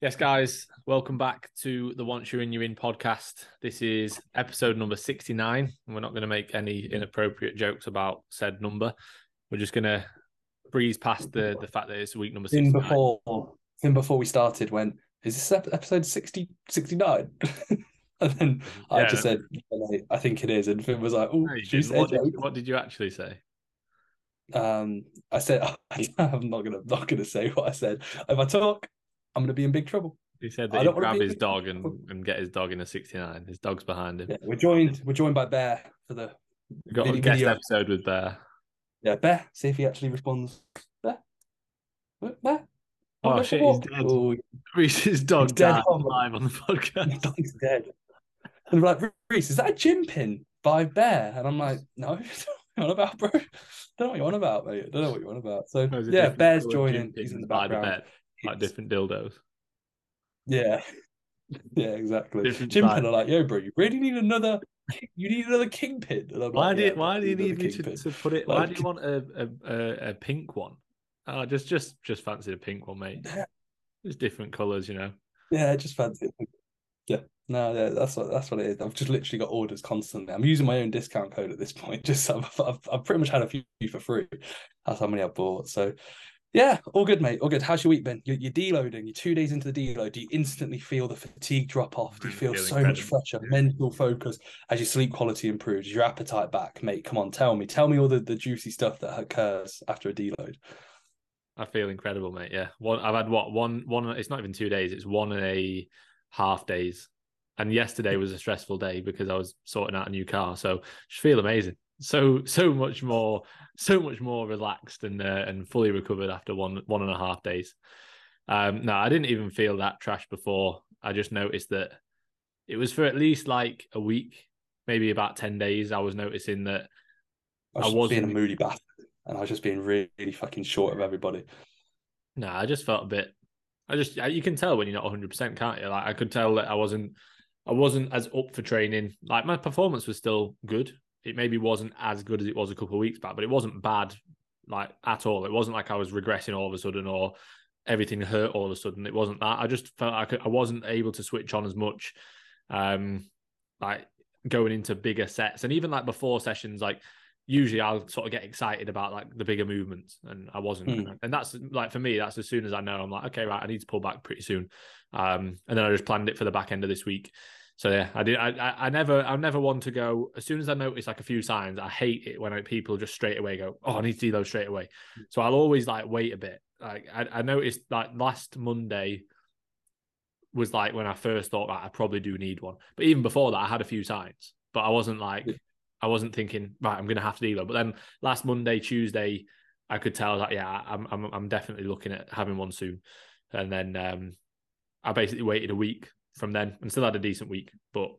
Yes, guys, welcome back to the Once You're In, You're In podcast. This is episode number 69, and we're not going to make any inappropriate jokes about said number. We're just going to breeze past the, the fact that it's week number Thing 69. before, thing before we started went, is this episode 60, 69? and then I just said, I think it is. And Finn was like, oh, No, you should we didn't. say a what, did, what did you actually say? Um, I said, I'm not gonna, not gonna say what I said. If I talk, I'm gonna be in big trouble. He said that he'd grab his dog and, and get his dog in a 69. His dog's behind him. Yeah, we're joined, we're joined by Bear for the We've got a guest video. episode with Bear. yeah Bear. See if he actually responds. Bear, Bear. Oh, Wanna shit, he's dead. Oh, Reese's dog dead. died Oh, live on the podcast. dog's dead. And we're like, Reese, is that a gym pin by Bear? And I'm like, no, what you on about, bro? Don't know what you're on about, mate. I don't know what you're on about. So yeah, Bear's joining. He's in the by the background. Like different dildos. Yeah. Yeah, exactly. Different size. pin are like, yo, bro, you really need another you need another kingpin. And I'm Why like, do yeah, you, why do you need me to, to put it? why do you want a a, a, pink one? Oh, just just just fancy the pink one, mate. Yeah. It's different colours, you know. Yeah, just fancy it. Yeah. No, yeah, that's what that's what it is. I've just literally got orders constantly. I'm using my own discount code at this point. Just I've, I've, I've pretty much had a few for free. That's how many I bought. So, yeah, all good, mate. All good. How's your week been? You're, you're deloading. You're two days into the deload. Do you instantly feel the fatigue drop off? Do you hmm, feel feeling so much fresher? Mental focus as your sleep quality improves. Is your appetite back, mate? Come on, tell me. Tell me all the, the juicy stuff that occurs after a deload. I feel incredible, mate. Yeah, one. I've had what one one. It's not even two days. It's one and a half days. And yesterday was a stressful day because I was sorting out a new car. So just feel amazing. So so much more, so much more relaxed and uh, and fully recovered after one one and a half days. Um, no, I didn't even feel that trash before. I just noticed that it was for at least like a week, maybe about ten days. I was noticing that I I was being a moody bastard, and I was just being really, really fucking short of everybody. No, I just felt a bit. I just you can tell when you're not 100, percent can't you? Like I could tell that I wasn't, I wasn't as up for training. Like my performance was still good. It maybe wasn't as good as it was a couple of weeks back, but it wasn't bad, like at all. It wasn't like I was regressing all of a sudden or everything hurt all of a sudden. It wasn't that. I just felt like I wasn't able to switch on as much, um, like going into bigger sets and even like before sessions, like usually I'll sort of get excited about like the bigger movements, and I wasn't. Hmm. And that's like for me, that's as soon as I know I'm like, okay, right, I need to pull back pretty soon. Um, and then I just planned it for the back end of this week. So yeah, I did. I, I, I never, I never want to go. As soon as I notice like a few signs, I hate it when I, people just straight away go, "Oh, I need to do those straight away." So I'll always like wait a bit. Like I, I noticed like last Monday was like when I first thought that I probably do need one. But even before that, I had a few signs, but I wasn't like, I wasn't thinking, right, I'm gonna have to deload. But then last Monday, Tuesday, I could tell that yeah, I'm I'm I'm definitely looking at having one soon. And then um, I basically waited a week from then and still had a decent week, but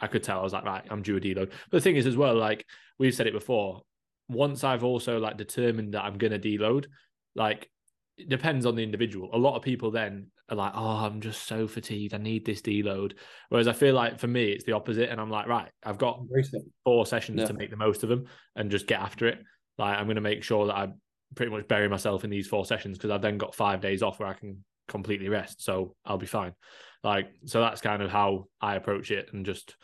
I could tell I was like, right, I'm due a deload. But the thing is, as well, like we've said it before, once I've also like determined that I'm gonna deload, like it depends on the individual. A lot of people then are like, oh, I'm just so fatigued. I need this deload. Whereas I feel like for me, it's the opposite. And I'm like, right, I've got four sessions Yeah. to make the most of them and just get after it. Like I'm going to make sure that I pretty much bury myself in these four sessions because I've then got five days off where I can completely rest. So I'll be fine. Like so that's kind of how I approach it and just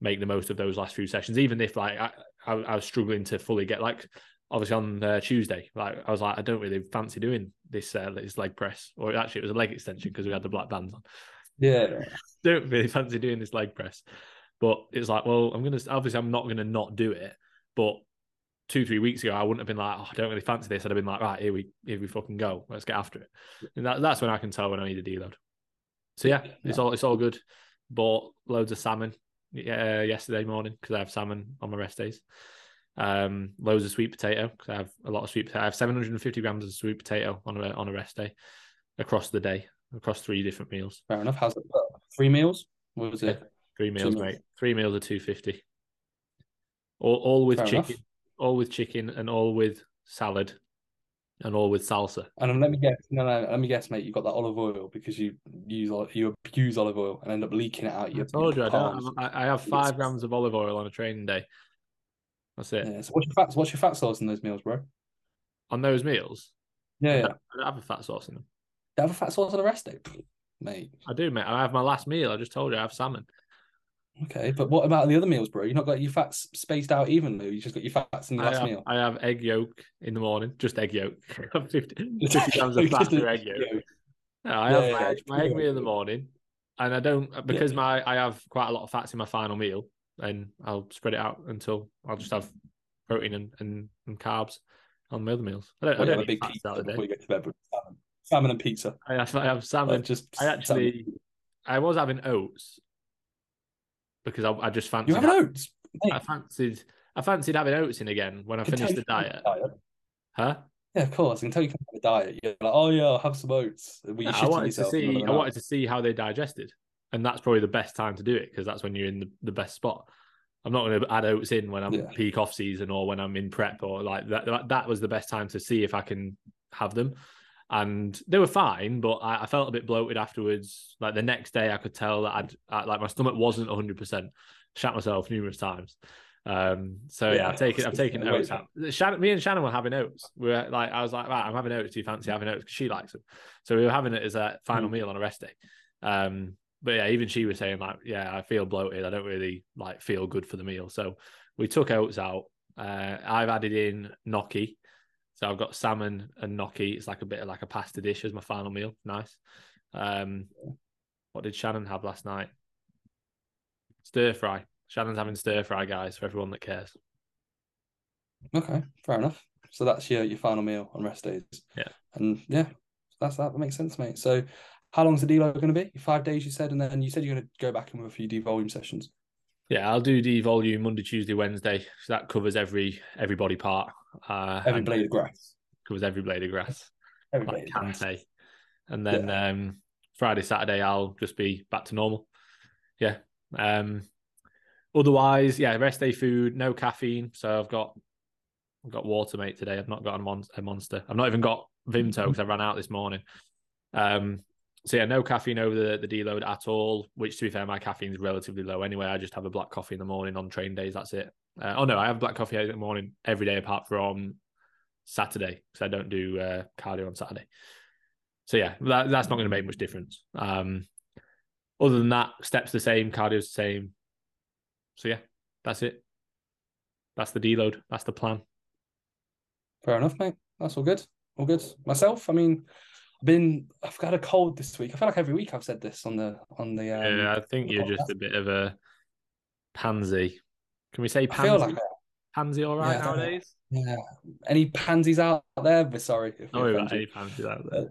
make the most of those last few sessions. Even if like I, I, I was struggling to fully get like obviously on uh, Tuesday, like I was like I don't really fancy doing this uh, this leg press or actually it was a leg extension because we had the black bands on Yeah. don't really fancy doing this leg press. But it's like, well, I'm gonna obviously I'm not gonna not do it. But two, three weeks ago, I wouldn't have been like, oh, I don't really fancy this. I'd have been like, right, here we here we fucking go. Let's get after it. And that, that's when I can tell when I need a deload. So yeah, it's all it's all good. Bought loads of salmon uh, yesterday morning because I have salmon on my rest days. Um, loads of sweet potato because I have a lot of sweet potato. I have 750 grams of sweet potato on a on a rest day across the day, across three different meals. Fair enough. How's it? Three meals? What was it? Three meals, mate. Three meals are two fifty. All all with Fair enough. chicken, all with chicken, and all with salad, and all with salsa. And um, let me guess. No, no. Let me guess, mate. You got that olive oil because you use you abuse olive oil and end up leaking it out. I Your, told you, I, don't, palms. I, I have five grams of olive oil on a training day. That's it. Yeah. So what's your fat? What's your fat source in those meals, bro? On those meals, Yeah, I don't, I don't have a fat source in them. Do you have a fat source on a rest day. mate. I do, mate. I have my last meal. I just told you I have salmon. Okay, but what about the other meals, bro? You not got your fats spaced out evenly. You just got your fats in your I last have, meal. I have egg yolk in the morning, just egg yolk. 50, 50 grams of fat egg yolk. yeah. No, I Yeah, have yeah, my, egg, just my egg meal in the morning, and I don't because my I have quite a lot of fats in my final meal, and I'll spread it out until I'll just have protein and, and, and carbs on my other meals. I don't, Well, you don't have a big pizza the before day. you get to bed salmon, salmon and pizza. I have, I have salmon. just I actually, I was having oats because I, I just fancied. you have oats. I fancied. I fancied having oats in again when I I can tell finished the you can't have diet. diet. Huh? Yeah, of course. I can tell you can have a diet. You're like, oh yeah, I'll have some oats. You're I wanted to see. I wanted to see how they digested, and that's probably the best time to do it because that's when you're in the, the best spot. I'm not going to add oats in when I'm Yeah. peak off season or when I'm in prep or like. That, that was the best time to see if I can have them, and they were fine. But I, I felt a bit bloated afterwards. Like the next day, I could tell that I'd I, like my stomach wasn't 100. percent Shat myself numerous times. Um, so yeah, Yeah, I've taken I've taken oats out. Shannon, me and Shannon were having oats. We were like, I was like, right, I'm having oats. Do you fancy having oats? Because she likes them. So we were having it as a final Hmm. meal on a rest day. Um, but yeah, even she was saying like, yeah, I feel bloated. I don't really like feel good for the meal. So we took oats out. Uh, I've added in gnocchi. So I've got salmon and gnocchi. It's like a bit of like a pasta dish as my final meal. Nice. Um, what did Shannon have last night? Stir fry. Shannon's having stir fry, guys, for everyone that cares. Okay, fair enough. So that's your your final meal on rest days. Yeah. And yeah, that's that. That makes sense, mate. So how long's the deload going to be? Five days, you said, and then you said you're going to go back in with a few D devolume sessions. Yeah, I'll do the volume Monday, Tuesday, Wednesday. So that covers every every body part. Uh, Every blade of grass. covers every blade of grass, Every like blade of grass. And then um, Friday, Saturday, I'll just be back to normal. Yeah. Um, otherwise, yeah, rest day food, no caffeine. So I've got I've got water, mate. Today, I've not got a, mon- a monster. I've not even got Vimto because I ran out this morning. Um, so yeah, no caffeine over the, the deload at all. Which, to be fair, my caffeine is relatively low anyway. I just have a black coffee in the morning on train days. That's it. Uh, oh no, I have black coffee in the morning every day apart from Saturday because I don't do uh, cardio on Saturday. So yeah, that, that's not going to make much difference. Um, other than that, steps the same, cardio's the same. So yeah, that's it. That's the deload. That's the plan. Fair enough, mate. That's all good. All good. Myself, I mean, been I've got a cold this week. I feel like every week I've said this on the on the um yeah, I think you're just a bit of a pansy. Can we say I pansy? feel like pansy all right Yeah, I don't know. nowadays? yeah. Any pansies out there? We're sorry if Oh, about any pansies out there.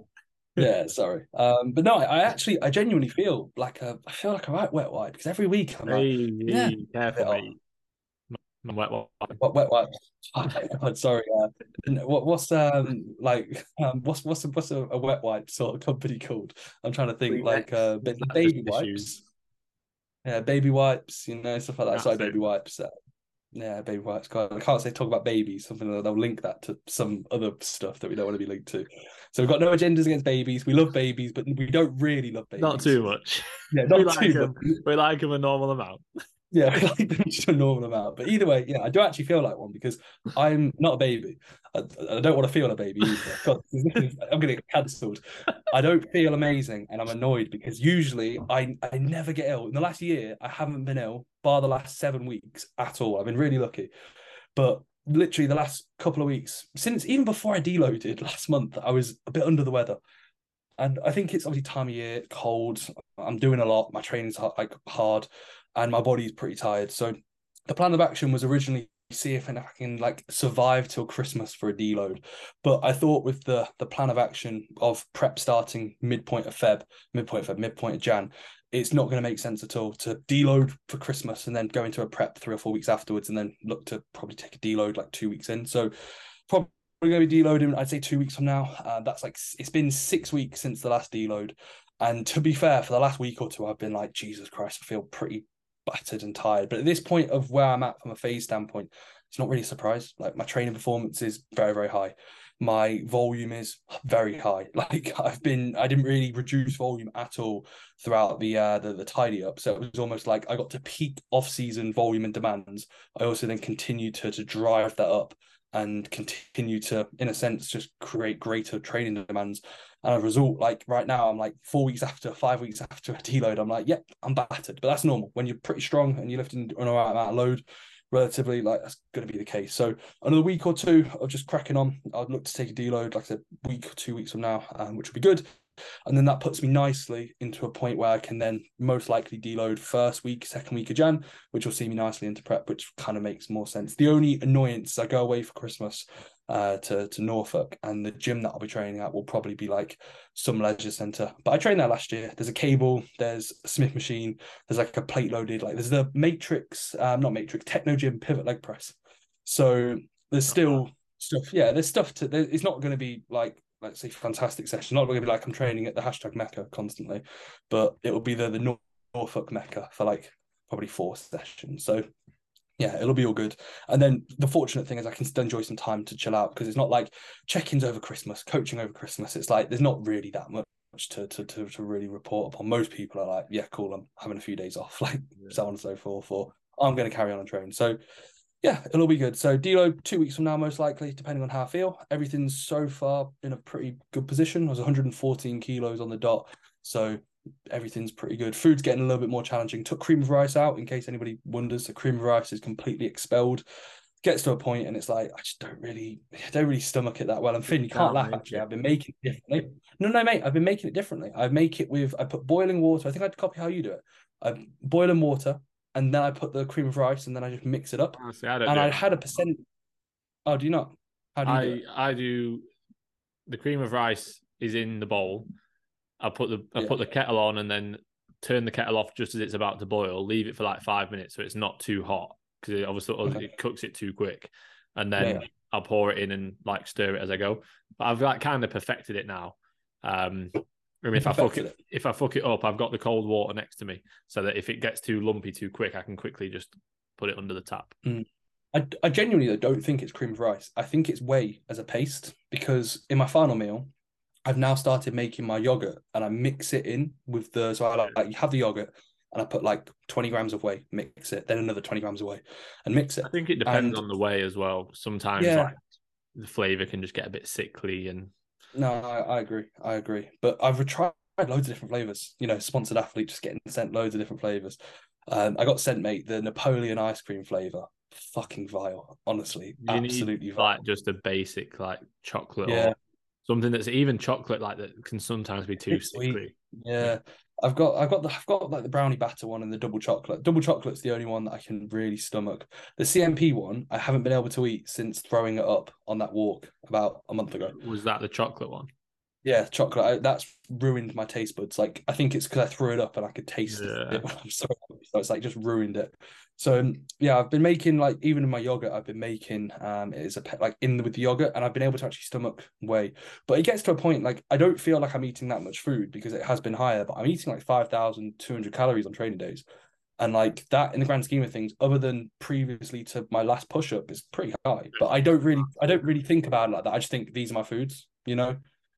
yeah, sorry. Um, but no, I, I actually, I genuinely feel like a, I feel like a right wet wipe because every week I'm like, Hey, yeah. careful, I'm wet, wet. what wet wipe? Oh, God, sorry. Uh, what, what's um like um what's what's a, what's a, a wet wipe sort of company called? I'm trying to think Kleenex. like uh baby wipes. Yeah, baby wipes, you know, stuff like that. Sorry, baby wipes. Uh, yeah, baby wipes. God, I can't say talk about babies. Something that they'll link that to some other stuff that we don't want to be linked to. So we've got no agendas against babies. We love babies, but we don't really love babies. Not too much. Yeah, not we like too them. much. We like them a normal amount. Yeah, like a normal amount. But either way, yeah, I do actually feel like one because I'm not a baby. I, I don't want to feel a baby either. God, I'm going to get cancelled. I don't feel amazing and I'm annoyed because usually I, I never get ill. In the last year, I haven't been ill, bar the last seven weeks at all. I've been really lucky. But literally the last couple of weeks, since even before I deloaded last month, I was a bit under the weather. And I think it's obviously time of year, cold. I'm doing a lot. My training's like hard, and my body's pretty tired. So the plan of action was originally see if I can like survive till Christmas for a deload. But I thought with the the plan of action of prep starting midpoint of Feb, midpoint of Feb, midpoint of Jan, it's not going to make sense at all to deload for Christmas and then go into a prep three or four weeks afterwards and then look to probably take a deload like two weeks in. So probably going to be deloading, I'd say two weeks from now. Uh, that's like, it's been six weeks since the last deload. And to be fair, for the last week or two, I've been like, Jesus Christ, I feel pretty battered and tired. But at this point of where I'm at from a phase standpoint, it's not really a surprise. Like my training performance is very, very high. My volume is very high. Like I've been, I didn't really reduce volume at all throughout the uh the, the tidy up. So it was almost like I got to peak off season volume and demands. I also then continued to to drive that up and continue to, in a sense, just create greater training demands. And as a result, like right now, I'm like four weeks after, five weeks after a deload, I'm like, yep, I'm battered. But that's normal. When you're pretty strong and you're lifting an amount of load, relatively, like that's going to be the case. So another week or two of just cracking on. I'd look to take a deload, like said, week or two weeks from now, um, which would be good. And then that puts me nicely into a point where I can then most likely deload first week, second week of Jan, which will see me nicely into prep, which kind of makes more sense. The only annoyance is I go away for Christmas uh, to, to Norfolk and the gym that I'll be training at will probably be like some leisure center. But I trained there last year. There's a cable, there's a Smith machine, there's like a plate loaded, like there's the Matrix, um, not Matrix, Technogym pivot leg press. So there's still stuff, yeah, there's stuff to, there, it's not going to be like let's say fantastic session. Not going to be like I'm training at the hashtag Mecca constantly, but it will be the the Norfolk Mecca for like probably four sessions. So yeah, it'll be all good. And then the fortunate thing is I can still enjoy some time to chill out because it's not like check-ins over Christmas, coaching over Christmas. It's like there's not really that much to to to, to really report upon. Most people are like, yeah, cool, I'm having a few days off, like yeah. so on and so forth, or I'm going to carry on and train. So yeah, it'll be good. So Deload two weeks from now, most likely, depending on how I feel. Everything's so far in a pretty good position. I was 114 kilos on the dot, so everything's pretty good. Food's getting a little bit more challenging. Took cream of rice out in case anybody wonders. The cream of rice is completely expelled. Gets to a point and it's like I just don't really, I don't really stomach it that well. And Finn, you can't, can't laugh. Actually, I've been making it differently. No, no, mate, I've been making it differently. I make it with I put boiling water. I think I'd copy how you do it. I boiling water, and then I put the cream of rice, and then I just mix it up. Honestly, I and I had a percent. Oh, do you not? How do you I do I do the cream of rice is in the bowl. I put the I yeah. put the kettle on and then turn the kettle off just as it's about to boil. Leave it for like five minutes so it's not too hot because it obviously okay. it cooks it too quick. And then yeah. I'll pour it in and like stir it as I go. But I've like kind of perfected it now. Um, I mean, if I fuck it, if I fuck it up, I've got the cold water next to me, so that if it gets too lumpy too quick, I can quickly just put it under the tap. Mm. I, I genuinely don't think it's creamed rice. I think it's whey as a paste because in my final meal, I've now started making my yogurt and I mix it in with the so I like, like you have the yogurt and I put like 20 grams of whey, mix it, then another 20 grams of whey and mix it. I think it depends and, on the whey as well. Sometimes yeah. like the flavor can just get a bit sickly and no, I, I agree. I agree. But I've tried loads of different flavors. You know, sponsored athlete just getting sent loads of different flavors. Um, I got sent, mate, the Neapolitan ice cream flavor. Fucking vile, honestly. You absolutely vile. Like just a basic like chocolate yeah. or something that's even chocolate like that can sometimes be too sweet. Yeah. I've got I've got the I've got like the brownie batter one and the double chocolate. Double chocolate's the only one that I can really stomach. The CNP one I haven't been able to eat since throwing it up on that walk about a month ago. Was that the chocolate one? Yeah, chocolate. I, that's ruined my taste buds. Like I think it's because I threw it up and I could taste yeah. it. I'm sorry, so it's like just ruined it. So um, yeah, I've been making like even in my yogurt, I've been making um it is a pet like in the, with the yogurt, and I've been able to actually stomach whey. But it gets to a point like I don't feel like I'm eating that much food because it has been higher, but I'm eating like five thousand two hundred calories on training days, and like that in the grand scheme of things, other than previously to my last push up, is pretty high. But I don't really I don't really think about it like that. I just think these are my foods, you know.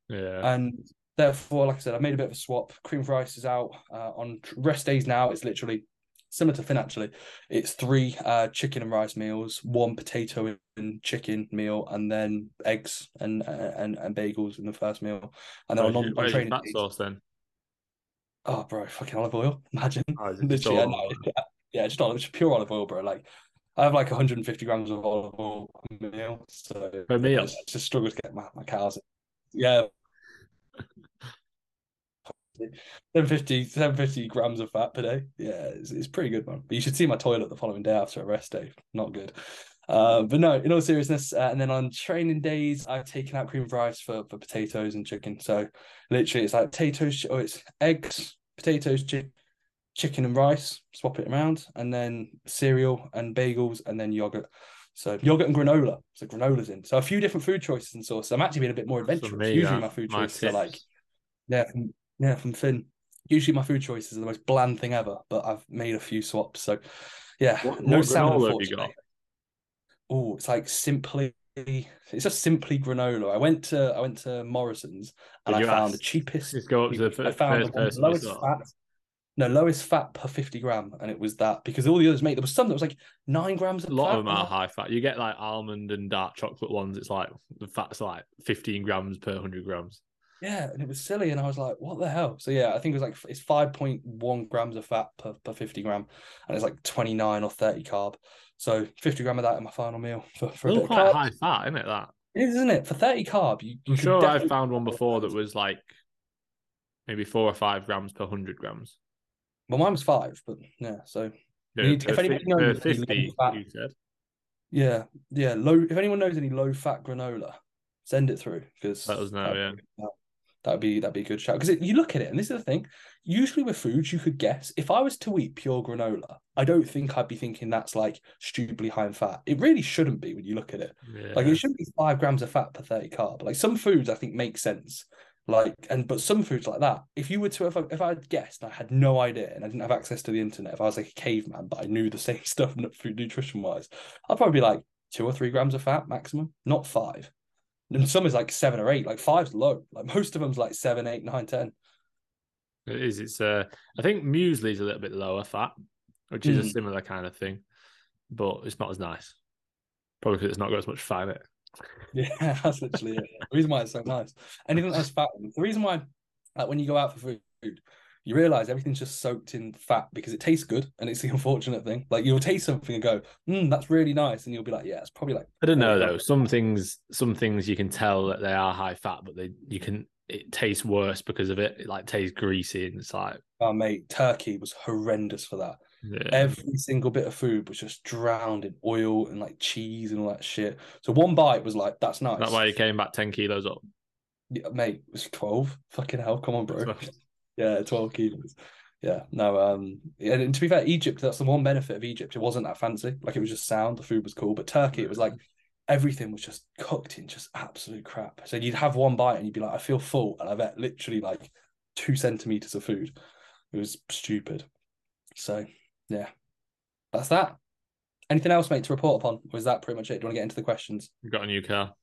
Yeah. And therefore, like I said, I've made a bit of a swap. Cream of rice is out uh, on rest days now. It's literally similar to Finn actually. It's three uh, chicken and rice meals, one potato and chicken meal, and then eggs and and and bagels in the first meal. And then on, on, on training fat source then. Oh, bro, fucking olive oil. Imagine. Oh, Literally, yeah, no, yeah, yeah, just olive, just pure olive oil, bro. Like, I have like 150 grams of olive oil meal. So per meal, it's just struggle to get my, my cows. Yeah, 750, 750 grams of fat per day. Yeah, it's, it's pretty good, man. But you should see my toilet the following day after a rest day. Not good. Uh, but no, in all seriousness, uh, and then on training days, I've taken out cream of rice for, for potatoes and chicken. So literally, it's like potatoes, or it's eggs, potatoes, chi- chicken, and rice. Swap it around, and then cereal and bagels, and then yogurt. So yogurt and granola. So granola's in. So a few different food choices and sauce. I'm actually being a bit more adventurous. Me, Usually my food choices are like, yeah, yeah, from Finn. Usually my food choices are the most bland thing ever, but I've made a few swaps. So yeah, what, no what salmon unfortunately. Oh, it's like simply it's just simply granola. I went to I went to Morrison's and I found ask? the cheapest. Just go up to the first, I found the lowest fat. No, lowest fat per 50 gram, and it was that because all the others, mate, there was some that was like nine grams of A lot of them are high fat. You get like almond and dark chocolate ones. It's like the fat's like 15 grams per 100 grams. Yeah, and it was silly, and I was like, "What the hell?" So yeah, I think it was like it's five point one grams of fat per, per fifty gram, and it's like twenty nine or thirty carb. So fifty gram of that in my final meal for, for a bit of quite high fat, isn't it? That It is, isn't it? For thirty carb, you. you I'm sure I've found one before that was like maybe four or five grams per 100 grams. Well, mine was five, but yeah. So No, need- if anybody knows any 50, fat- you said. yeah, yeah. Low. If anyone knows any low fat granola, send it through because Let us know, yeah. Uh, that'd be that'd be a good shout because you look at it, and this is the thing. Usually with foods, you could guess. If I was to eat pure granola, I don't think I'd be thinking that's like stupidly high in fat. It really shouldn't be when you look at it. Yeah. Like it shouldn't be five grams of fat per thirty carb. Like some foods, I think make sense. Like and but some foods like that, if you were to if I, if I had guessed, I had no idea, and I didn't have access to the internet. If I was like a caveman, but I knew the same stuff food nutrition wise, I'd probably be like two or three grams of fat maximum, not five. And some is like seven or eight. Like five's low. Like most of them's like seven, eight, nine, ten. It is. It's uh, I think muesli is a little bit lower fat, which is a Mm. similar kind of thing, but it's not as nice. Probably because it's not got as much fat in it. Yeah, that's literally it. The reason why it's so nice. Anything that has fat, the reason why, like when you go out for food, you realize everything's just soaked in fat because it tastes good, and it's the unfortunate thing. Like you'll taste something and go, "Hmm, that's really nice," and you'll be like, "Yeah, it's probably like." I don't know though. Some things, some things you can tell that they are high fat, but they you can it tastes worse because of it. It like tastes greasy and it's like Oh mate, turkey was horrendous for that. Yeah. Every single bit of food was just drowned in oil and like cheese and all that shit. So one bite was like, "That's nice." That's why you came back ten kilos up. Yeah, mate, it was 12. Fucking hell, come on, bro. Twelve. Yeah, 12 kilos. Yeah, no, um, yeah, and to be fair, Egypt, that's the one benefit of Egypt. It wasn't that fancy. Like it was just sound, the food was cool. But Turkey, it was like everything was just cooked in just absolute crap. So you'd have one bite and you'd be like, I feel full. And I've ate literally like two centimeters of food. It was stupid. So yeah, that's that. Anything else, mate, to report upon? Or is that pretty much it? Do you want to get into the questions? You got a new car.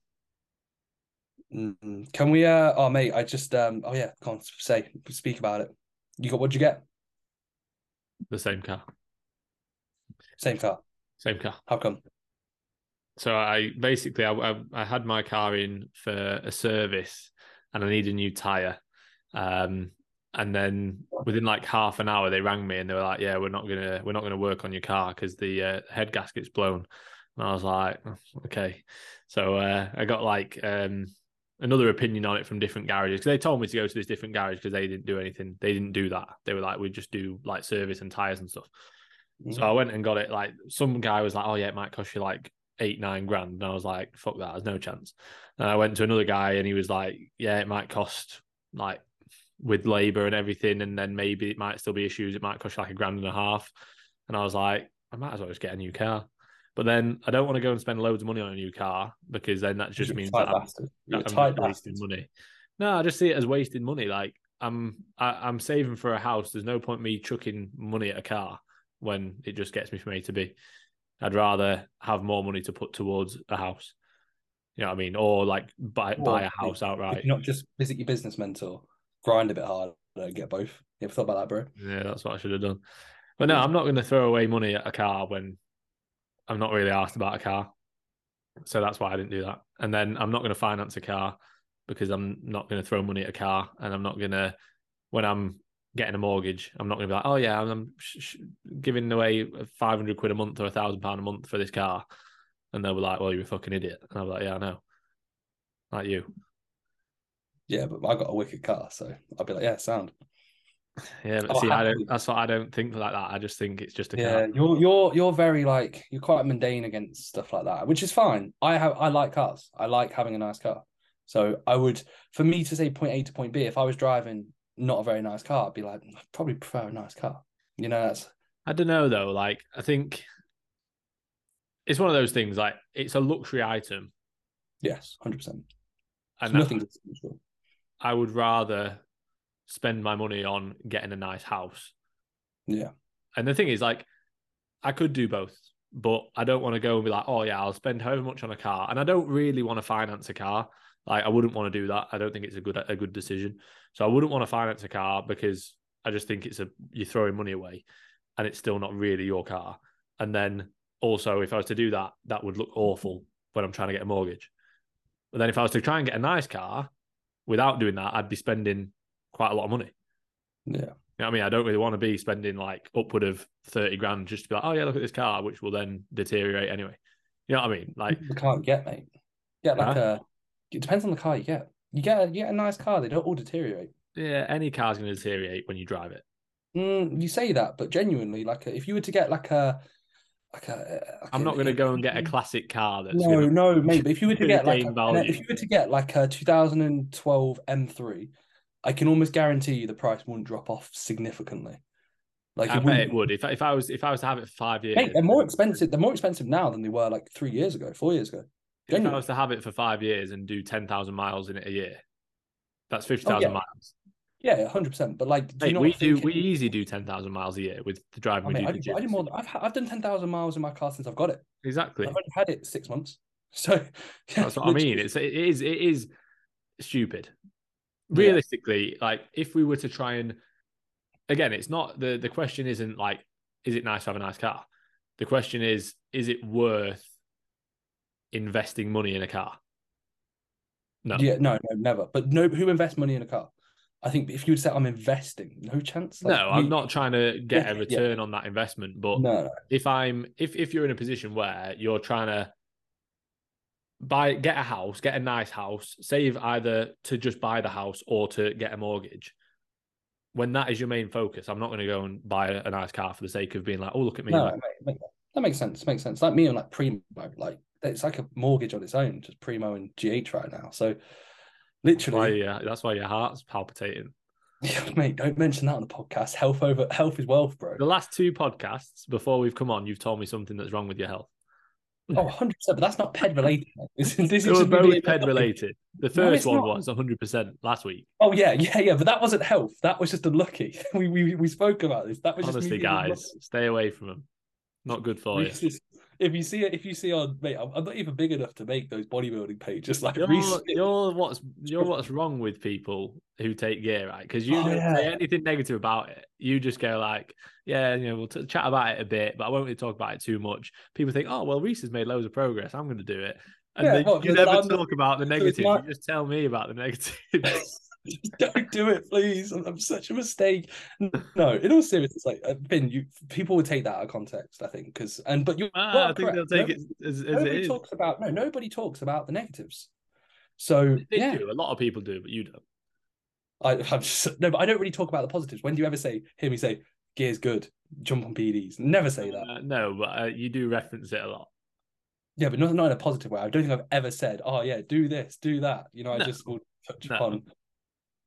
Mm, Can we? Uh, oh, mate, I just um. Oh yeah, can't say, speak about it. You got what'd you get? The same car. Same car. Same car. How come? So I basically I, I, I had my car in for a service and I need a new tire. Um, and then within like half an hour they rang me and they were like, "Yeah, we're not gonna we're not gonna work on your car because the uh, head gasket's blown." And I was like, "Oh, "Okay." So uh, I got like um, another opinion on it from different garages because they told me to go to this different garage because they didn't do anything. They didn't do that. They were like, "We just do like service and tires and stuff." So I went and got it. Like some guy was like, "Oh yeah, it might cost you like eight nine grand," and I was like, "Fuck that, there's no chance." And I went to another guy, and he was like, "Yeah, it might cost like with labor and everything, and then maybe it might still be issues. It might cost you like a grand and a half." And I was like, "I might as well just get a new car." But then I don't want to go and spend loads of money on a new car because then that just You're means that I'm. That I'm wasting money. No, I just see it as wasting money. Like I'm, I, I'm saving for a house. There's no point me chucking money at a car when it just gets me from A to B. I'd rather have more money to put towards a house. You know what I mean? Or like buy Or buy a house outright. Not just visit your business mentor, grind a bit harder, and get both. You ever thought about that, bro? Yeah, that's what I should have done. But no, I'm not going to throw away money at a car when I'm not really asked about a car. So that's why I didn't do that. And then I'm not going to finance a car because I'm not going to throw money at a car, and I'm not going to when I'm getting a mortgage, I'm not going to be like, oh yeah, I'm sh- sh- giving away 500 quid a month or a thousand pound a month for this car, and they'll be like, well, you're a fucking idiot, and I'll be like, yeah, I know, like you. Yeah, but I got a wicked car, so I'd be like, yeah, sound. Yeah, but Oh, see, I don't. That's what I don't think like that. I just think it's just a Yeah, car. you're you're you're very like you're quite mundane against stuff like that, which is fine. I have I like cars. I like having a nice car. So I would, for me to say point A to point B, if I was driving not a very nice car, I'd be like, I'd probably prefer a nice car. You know, that's I don't know though. Like, I think it's one of those things. Like, it's a luxury item, yes, hundred percent. and Nothing. I would rather spend my money on getting a nice house. Yeah, And the thing is, like, I could do both, but I don't want to go and be like, oh yeah, I'll spend however much on a car, and I don't really want to finance a car. Like, I wouldn't want to do that. I don't think it's a good a good decision. So I wouldn't want to finance a car because I just think it's a you're throwing money away, and it's still not really your car. And then also, if I was to do that, that would look awful when I'm trying to get a mortgage. But then if I was to try and get a nice car without doing that, I'd be spending quite a lot of money. Yeah. You know I mean? I don't really want to be spending like upward of 30 grand just to be like, oh, yeah, look at this car, which will then deteriorate anyway. You know what I mean? Like, You can't get, mate. Yeah, like a. It depends on the car you get. You get a, you get a nice car, they don't all deteriorate. yeah, any car's going to deteriorate when you drive it. Mm, you say that, but genuinely, like if you were to get like a, like a, like I'm not going to go and get a classic car that's No, no. But if you were to get like, a, if you were to get like a 2012 M3, I can almost guarantee you the price wouldn't drop off significantly. Like I bet it would. If, if I was if I was to have it for five years, they're more expensive. They're more expensive now than they were like three years ago, four years ago. if I was to have it for five years and do 10,000 miles in it a year, that's 50,000 Oh, yeah. miles. Yeah, hundred percent. But like, do not we do we it- easly do 10,000 miles a year with the driving I mean. I did, I gyms. more. Than, I've I've done ten thousand miles in my car since I've got it. Exactly. I've only had it six months. So That's what I mean. It's it is it is stupid. Yeah. Realistically, like if we were to try and again, it's not the the question isn't like is it nice to have a nice car? The question is is it worth investing money in a car? No. Yeah, no, no, never. But no, who invests money in a car? I think if you would say I'm investing, no chance. Like, no, I'm we- not trying to get Yeah, a yeah. return on that investment, but No, if I'm if if you're in a position where you're trying to buy get a house, get a nice house, save either to just buy the house or to get a mortgage. When that is your main focus, I'm not going to go and buy a, a nice car for the sake of being like, oh, look at me. No, like, mate, that makes sense. Makes sense. Like me and like Primo, like it's like a mortgage on its own, just Primo and GH right now. So that's why, literally, yeah, that's why your heart's palpitating. mate, don't mention that on the podcast. Health over health is wealth, bro. The last two podcasts before we've come on, you've told me something that's wrong with your health. Oh, 100 percent. But that's not ped related. This, is- this is were just me both ped related. The first it's one not. was 100 percent last week. Oh yeah, yeah, yeah. But that wasn't health. That was just unlucky. We we we spoke about this. That was Honestly, guys, stay away from them. Not good for you. If you see it, if you see on mate, I'm, I'm not even big enough to make those bodybuilding pages. Like You're, Reese, you're what's you're what's wrong with people who take gear, right? Because you Oh, don't yeah. say anything negative about it. You just go like, yeah, you know, we'll t- chat about it a bit, but I won't really talk about it too much. People think, oh, well, Reese has made loads of progress. I'm going to do it, and Yeah, then what, you never I'm the- talk about the negatives. my- You just tell me about the negatives. don't do it, please. I'm, I'm such a mistake. No, in all seriousness, like uh, Finn, you people would take that out of context. I think because and but you Ah, I think correct. they'll take No- it as, as it Nobody is. talks about no. Nobody talks about the negatives. So They yeah, do. A lot of people do, but you don't. I, I'm just no, but I don't really talk about the positives. When do you ever say hear me say gear's good, jump on PEDs? Never say that. Uh, no, but uh, you do reference it a lot. Yeah, but not, not in a positive way. I don't think I've ever said, "Oh yeah, do this, do that." You know, I No. just will touch No. upon.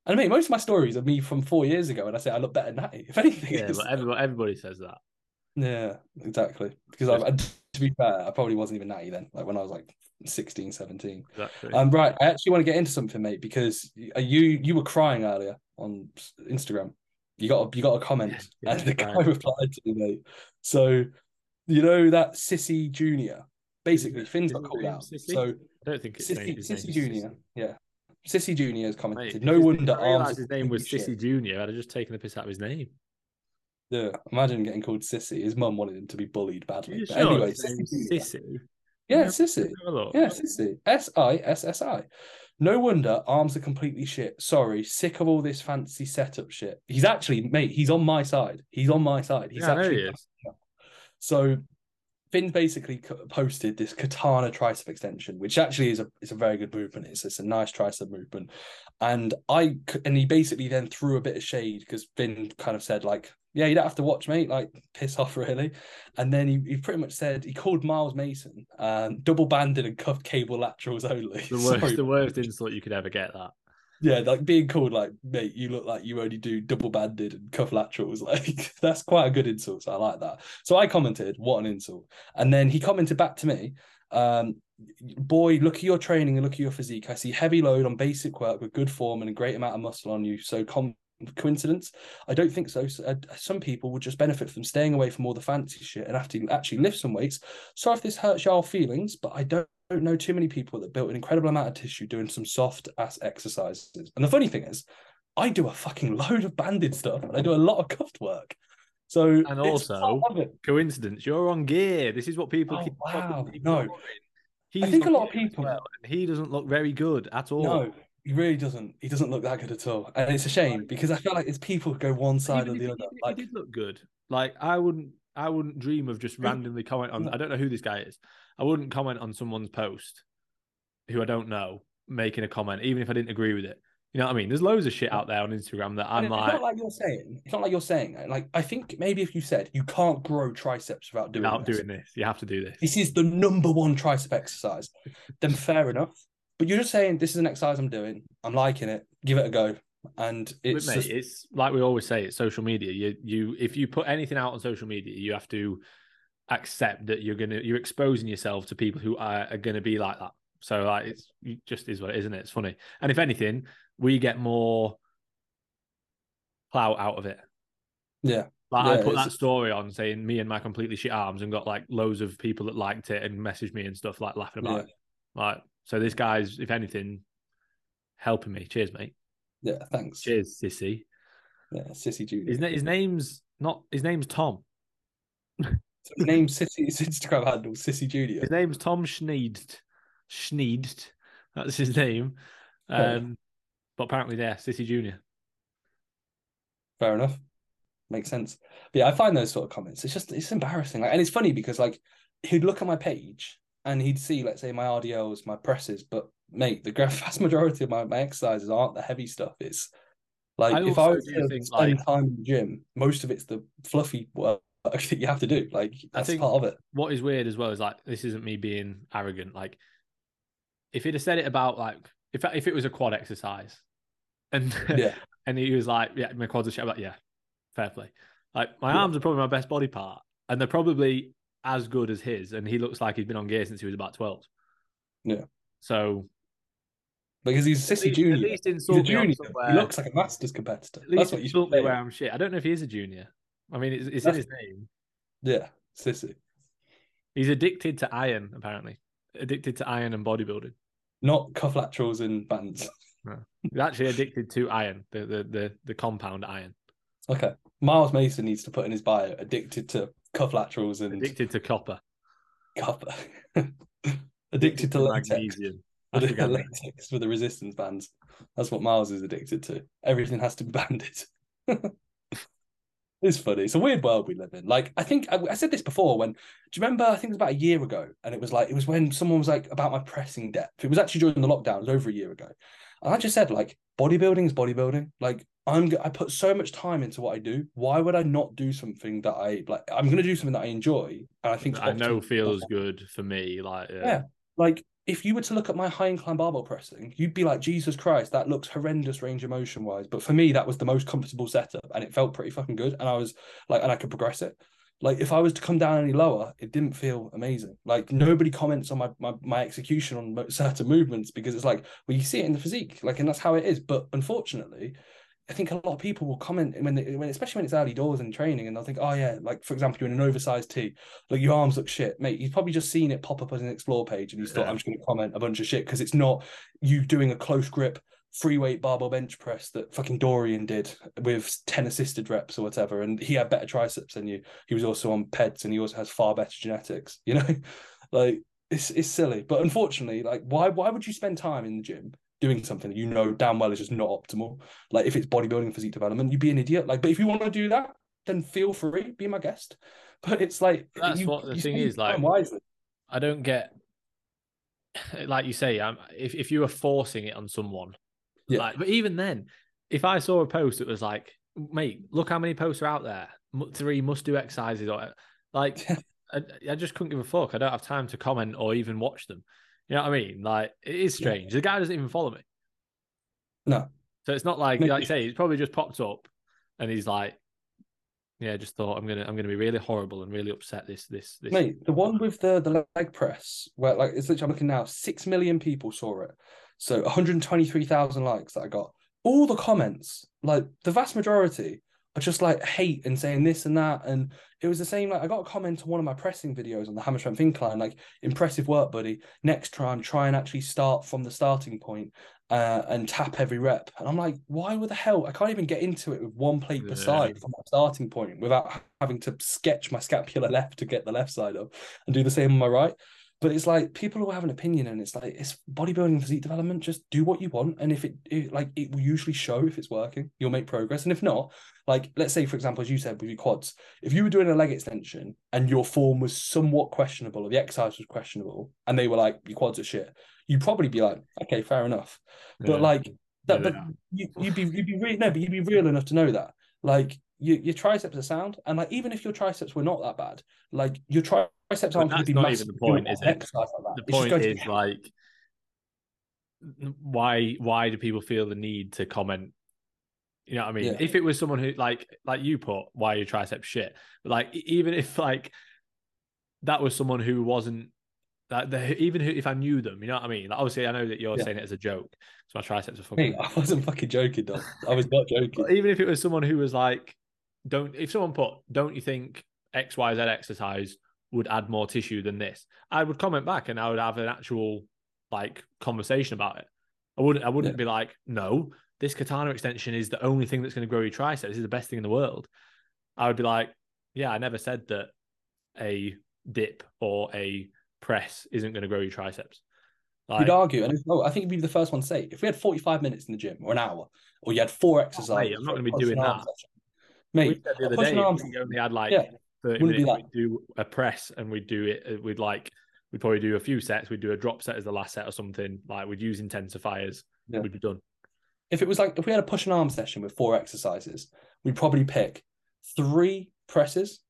And I mean, most of my stories are me from four years ago, and I say I look better that. If anything, Yeah, everybody, everybody says that. yeah, exactly. Because I, to be fair, I probably wasn't even natty then. Like when I was like 16, 17. Exactly. Um, right. I actually want to get into something, mate, because you you were crying earlier on Instagram. You got a, you got a comment, Yeah, and the guy right. replied to me, mate. So, you know that Sissy Junior. Basically, Finn's got called out. Sissy? So I don't think it's Sissy, name, his name Sissy Junior, yeah, Sissy Junior has commented. if no wonder if I realised arms. his name was Sissy Junior. I'd have just taken the piss out of his name. Yeah, imagine getting called Sissy. His mum wanted him to be bullied badly. But sure anyway, Sissy Sissy. Yeah, Yeah, Sissy. Have a look. Yeah, Sissy. S I S S I. No wonder arms are completely shit. Sorry, sick of all this fancy setup shit. He's actually, mate, he's on my side. He's on my side. He's Yeah, actually. he. So, Finn basically posted this katana tricep extension, which actually is a it's a very good movement. It's it's a nice tricep movement, and I and he basically then threw a bit of shade because Finn kind of said like, yeah, you don't have to watch, mate. Like, piss off, really. And then he, he pretty much said he called Miles Mason um, double banded and cuffed cable laterals only. The worst, Sorry. the worst insult you could ever get. That. Yeah, like being called like, mate, you look like you only do double banded and cuff laterals. Like that's quite a good insult. So I like that. So I commented, what an insult. And then he commented back to me, um, boy, look at your training and look at your physique. I see heavy load on basic work with good form and a great amount of muscle on you. So com- coincidence? I don't think so. Uh, some people would just benefit from staying away from all the fancy shit and have to actually lift some weights. Sorry if this hurts y'all feelings, but I don't know too many people that built an incredible amount of tissue doing some soft ass exercises. And the funny thing is, I do a fucking load of banded stuff and I do a lot of cuffed work. So And also, part of it. coincidence. You're on gear. This is what people Oh, keep wow. No. He's I think a lot of people- well, and he doesn't look very good at all. No, he really doesn't. He doesn't look that good at all, and it's a shame because I feel like it's people who go one side or the he, other. Like, he did look good, like I wouldn't, I wouldn't dream of just randomly comment on. I don't know who this guy is. I wouldn't comment on someone's post who I don't know making a comment, even if I didn't agree with it. You know what I mean? There's loads of shit out there on Instagram that I'm it's like, not like you're saying. It's not like you're saying. that. Like, I think maybe if you said you can't grow triceps without doing without this, doing this, you have to do this. this is the number one tricep exercise, then fair enough. But you're just saying this is an exercise I'm doing. I'm liking it. Give it a go. And it's mate, just, it's like we always say, it's social media. You you if you put anything out on social media, you have to accept that you're gonna you're exposing yourself to people who are, are gonna be like that. So like it's it just is what it is, isn't it? It's funny. And if anything, we get more clout out of it. yeah, Like Yeah, I put it's- that story on saying me and my completely shit arms and got like loads of people that liked it and messaged me and stuff like laughing about Yeah. it. Like so this guy's, if anything, helping me. Cheers, mate. yeah. Thanks. Cheers, sissy. Yeah, Sissy Junior. His, na- his name's not his name's Tom. Sissy. His Instagram handle Sissy Junior. His name's Tom Schneedst. Schneedst. That's his name. Okay. Um, but apparently, yeah, Sissy Junior. Fair enough. Makes sense. But yeah, I find those sort of comments. It's just it's embarrassing. Like, and it's funny because like he'd look at my page and he'd see, let's say, my RDLs, my presses, but mate, the vast majority of my, my exercises aren't the heavy stuff. It's like I if I was to spend like- time in the gym, most of it's the fluffy work that you have to do. Like that's think- part of it. What is weird as well is like this isn't me being arrogant. Like, if he'd have said it about like if if it was a quad exercise, and Yeah. and he was like, yeah, my quads are shit. I'm like, yeah, fair play. Like my Yeah. arms are probably my best body part, and they're probably as good as his. And he looks like he's been on gear since he was about twelve. Yeah. So Because he's Sissy least, Junior. at least He's a insult me on junior. He looks like a Masters competitor. At least That's what you should me where I'm shit. I don't know if he is a junior. I mean, it's, it's in his name. Yeah, Sissy. He's addicted to iron, apparently. Addicted to iron and bodybuilding. Not cuff laterals and bands. He's actually addicted to iron, the the the, the compound iron. Okay. Miles Mason needs to put in his bio addicted to cuff laterals and Addicted to copper. copper. addicted to latex. magnesium. The latex with the resistance bands. That's what Miles is addicted to. Everything has to be banded. It's funny. It's a weird world we live in. Like, I think I, I said this before when, do you remember? I think it was about a year ago. And it was like, it was when someone was like about my pressing depth. It was actually during the lockdown. It was over a year ago. And I just said, like, bodybuilding is bodybuilding. Like, I'm, I put so much time into what I do. Why would I not do something that I like? I'm going to do something that I enjoy. And I think I know feels good for me. Like, uh, Yeah. like if you were to look at my high incline barbell pressing, you'd be like, Jesus Christ, that looks horrendous range of motion wise. But for me, that was the most comfortable setup and it felt pretty fucking good. And I was like, and I could progress it. Like if I was to come down any lower, it didn't feel amazing. Like nobody comments on my my, my execution on certain movements because it's like, well, you see it in the physique, like, and that's how it is. But unfortunately, I think a lot of people will comment when, they, when especially when it's early doors in training, and they'll think, oh yeah, like for example, you're in an oversized tee, like your arms look shit, mate. You've probably just seen it pop up as an explore page, and you thought, I'm just going to comment a bunch of shit because it's not you doing a close grip free weight barbell bench press that fucking Dorian did with 10 assisted reps or whatever. And he had better triceps than you. He was also on PEDs and he also has far better genetics, you know? like it's it's silly. But unfortunately, like why why would you spend time in the gym doing something that you know damn well is just not optimal? Like if it's bodybuilding physique development, you'd be an idiot. Like, but if you want to do that, then feel free, be my guest. But it's like That's you- what the thing is, like- wisely. I don't get, like you say, um, if if you were forcing it on someone, Yeah. like, but even then, if I saw a post that was like, mate, look how many posts are out there, three must do exercises, or like, I, I just couldn't give a fuck. I don't have time to comment or even watch them. You know what I mean? Like, it is strange. The guy doesn't even follow me. No. So it's not like, like you say, it's probably just popped up, and he's like, yeah, just thought I'm gonna I'm gonna be really horrible and really upset this this this. Mate, the one with the the leg press, where like it's literally I'm looking now, six million people saw it. So 123,000 likes that I got. All the comments, like the vast majority, are just like hate and saying this and that. And it was the same. Like I got a comment on one of my pressing videos on the hammer strength incline, like impressive work, buddy. Next time, try and actually start from the starting point uh, and tap every rep. And I'm like, why would the hell? I can't even get into it with one plate Yeah. per side from my starting point without having to sketch my scapular left to get the left side up and do the same on my right. But it's like people will have an opinion, and it's like it's bodybuilding physique development. Just do what you want, and if it, it like it will usually show if it's working, you'll make progress. And if not, like let's say for example, as you said with your quads, if you were doing a leg extension and your form was somewhat questionable, or the exercise was questionable, and they were like your quads are shit, you'd probably be like, okay, fair enough. But like that, Yeah, but you, you'd be you'd be really no, but you'd be real enough to know that like your your triceps are sound, and like even if your triceps were not that bad, like your triceps aren't going to be not even the point, is it? like the It's point is be- like why why do people feel the need to comment you know what i mean Yeah. if it was someone who like like you put why are your triceps shit but like even if like that was someone who wasn't that the, even if i knew them you know what i mean like, obviously i know that you're Yeah. saying it as a joke so my triceps are fucking Mate, I wasn't fucking joking, dog. I was not joking. Even if it was someone who was like, don't if someone put, don't you think XYZ exercise would add more tissue than this? I would comment back and I would have an actual like conversation about it. I wouldn't I wouldn't Yeah. be like, no, this katana extension is the only thing that's going to grow your triceps. This is the best thing in the world. I would be like, yeah, I never said that a dip or a press isn't going to grow your triceps. Like, You'd argue, and oh, I think you'd be the first one to say if we had 45 minutes in the gym or an hour, or you had four oh, exercises. I'm not gonna be doing that. session, Mate, the other day, and we only had like yeah, 30 wouldn't minutes, we'd do a press and we'd do it, uh, we'd like, we'd probably do a few sets, we'd do a drop set as the last set or something, like we'd use intensifiers, Yeah. we'd be done. if it was like if we had a push and arm session with four exercises, we'd probably pick three presses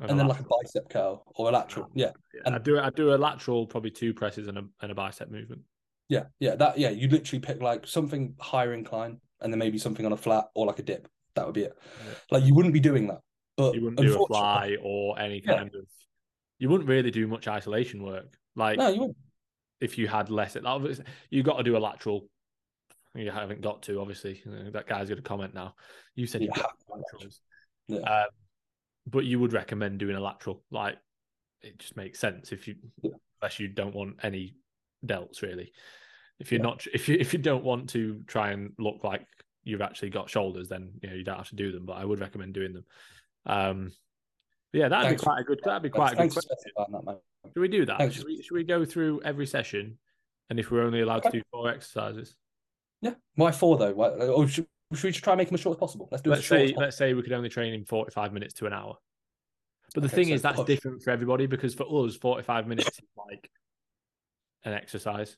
and then like a bicep curl or a lateral. Yeah, Yeah, and- I'd do it I'd do a lateral, probably two presses and a, and a bicep movement. yeah, yeah. That yeah, You'd literally pick like something higher incline and then maybe something on a flat or like a dip. That would be it. Yeah. Like you wouldn't be doing that. But You wouldn't do a fly or any Yeah. kind of, you wouldn't really do much isolation work. Like No, you if you had less, obviously, you got to do a lateral. You haven't got to, obviously. That guy's going to comment now. You said you Yeah, have laterals. Yeah. Um, but you would recommend doing a lateral. Like it just makes sense if you, Yeah. unless you don't want any delts really. If you're Yeah. not, if you if you don't want to try and look like you've actually got shoulders, then you know you don't have to do them. But I would recommend doing them. Um, yeah, that'd Thanks be quite a good. That'd be quite a good question. that. Should we do that? Should we, should we go through every session? And if we're only allowed to do four exercises, Yeah. Why four though? Why, or should, should we just try and make them as short as possible? Let's do let's say possible. let's say we could only train in 45 minutes to an hour. But the Okay, thing so is that's push. different for everybody because for us 45 minutes is like an exercise.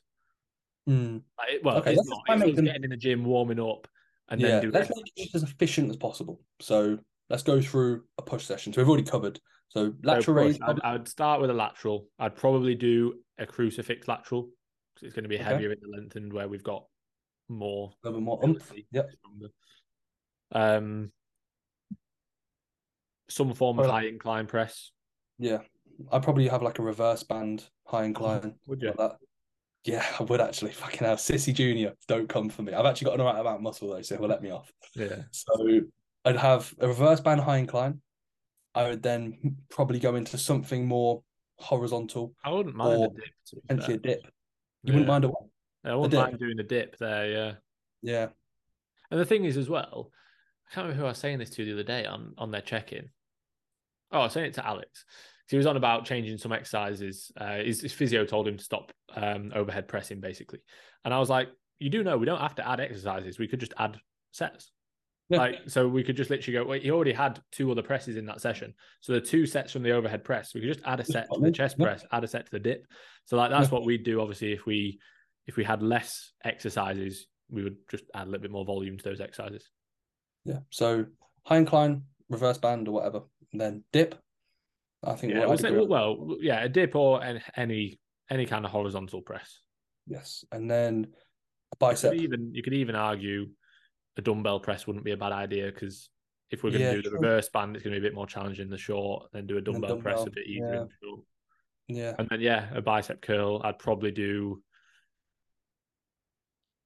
Hmm. Like, well, Okay, it's not. It's them- getting in the gym, warming up, and yeah, then do let's make it as efficient as possible. So let's go through a push session. So we've already covered. So So lateral push. raise. I'd, I'd start with a lateral. I'd probably do a crucifix lateral because it's going to be Okay. heavier in the lengthened where we've got more a little bit more oomph. Yep. stronger. Um, some form of Well, high incline press. Yeah, I'd probably have like a reverse band high incline. Would you? like that. Yeah, I would actually. Fucking hell, Sissy Junior, don't come for me. I've actually got an alright amount of muscle though, so he'll let me off. Yeah. So I'd have a reverse band high incline. I would then probably go into something more horizontal, I wouldn't mind Or a dip. to be potentially a dip. You wouldn't mind a what? I wouldn't dip? mind doing a dip there, yeah. Yeah. And the thing is, as well, I can't remember who I was saying this to the other day on on their check in. Oh, I was saying it to Alex. So he was on about changing some exercises. Uh, his, his physio told him to stop um, overhead pressing, basically. And I was like, you do know we don't have to add exercises. We could just add sets. Yeah. Like, so we could just literally go, wait, he already had two other presses in that session. So the two sets from the overhead press, we could just add a set to the chest press, add a set to the dip. So like that's Yeah. what we'd do, obviously, if we if we had less exercises, we would just add a little bit more volume to those exercises. Yeah. So high incline, reverse band or whatever. And then dip. I think Yeah, what we'll I'd agree on. well, yeah, a dip or an, any any kind of horizontal press. Yes. And then a You bicep. could even you could even argue a dumbbell press wouldn't be a bad idea because if we're going to Yeah, do the true. reverse band, it's going to be a bit more challenging the short, then do a then dumbbell, press a bit easier yeah. Yeah. And then yeah, a bicep curl. I'd probably do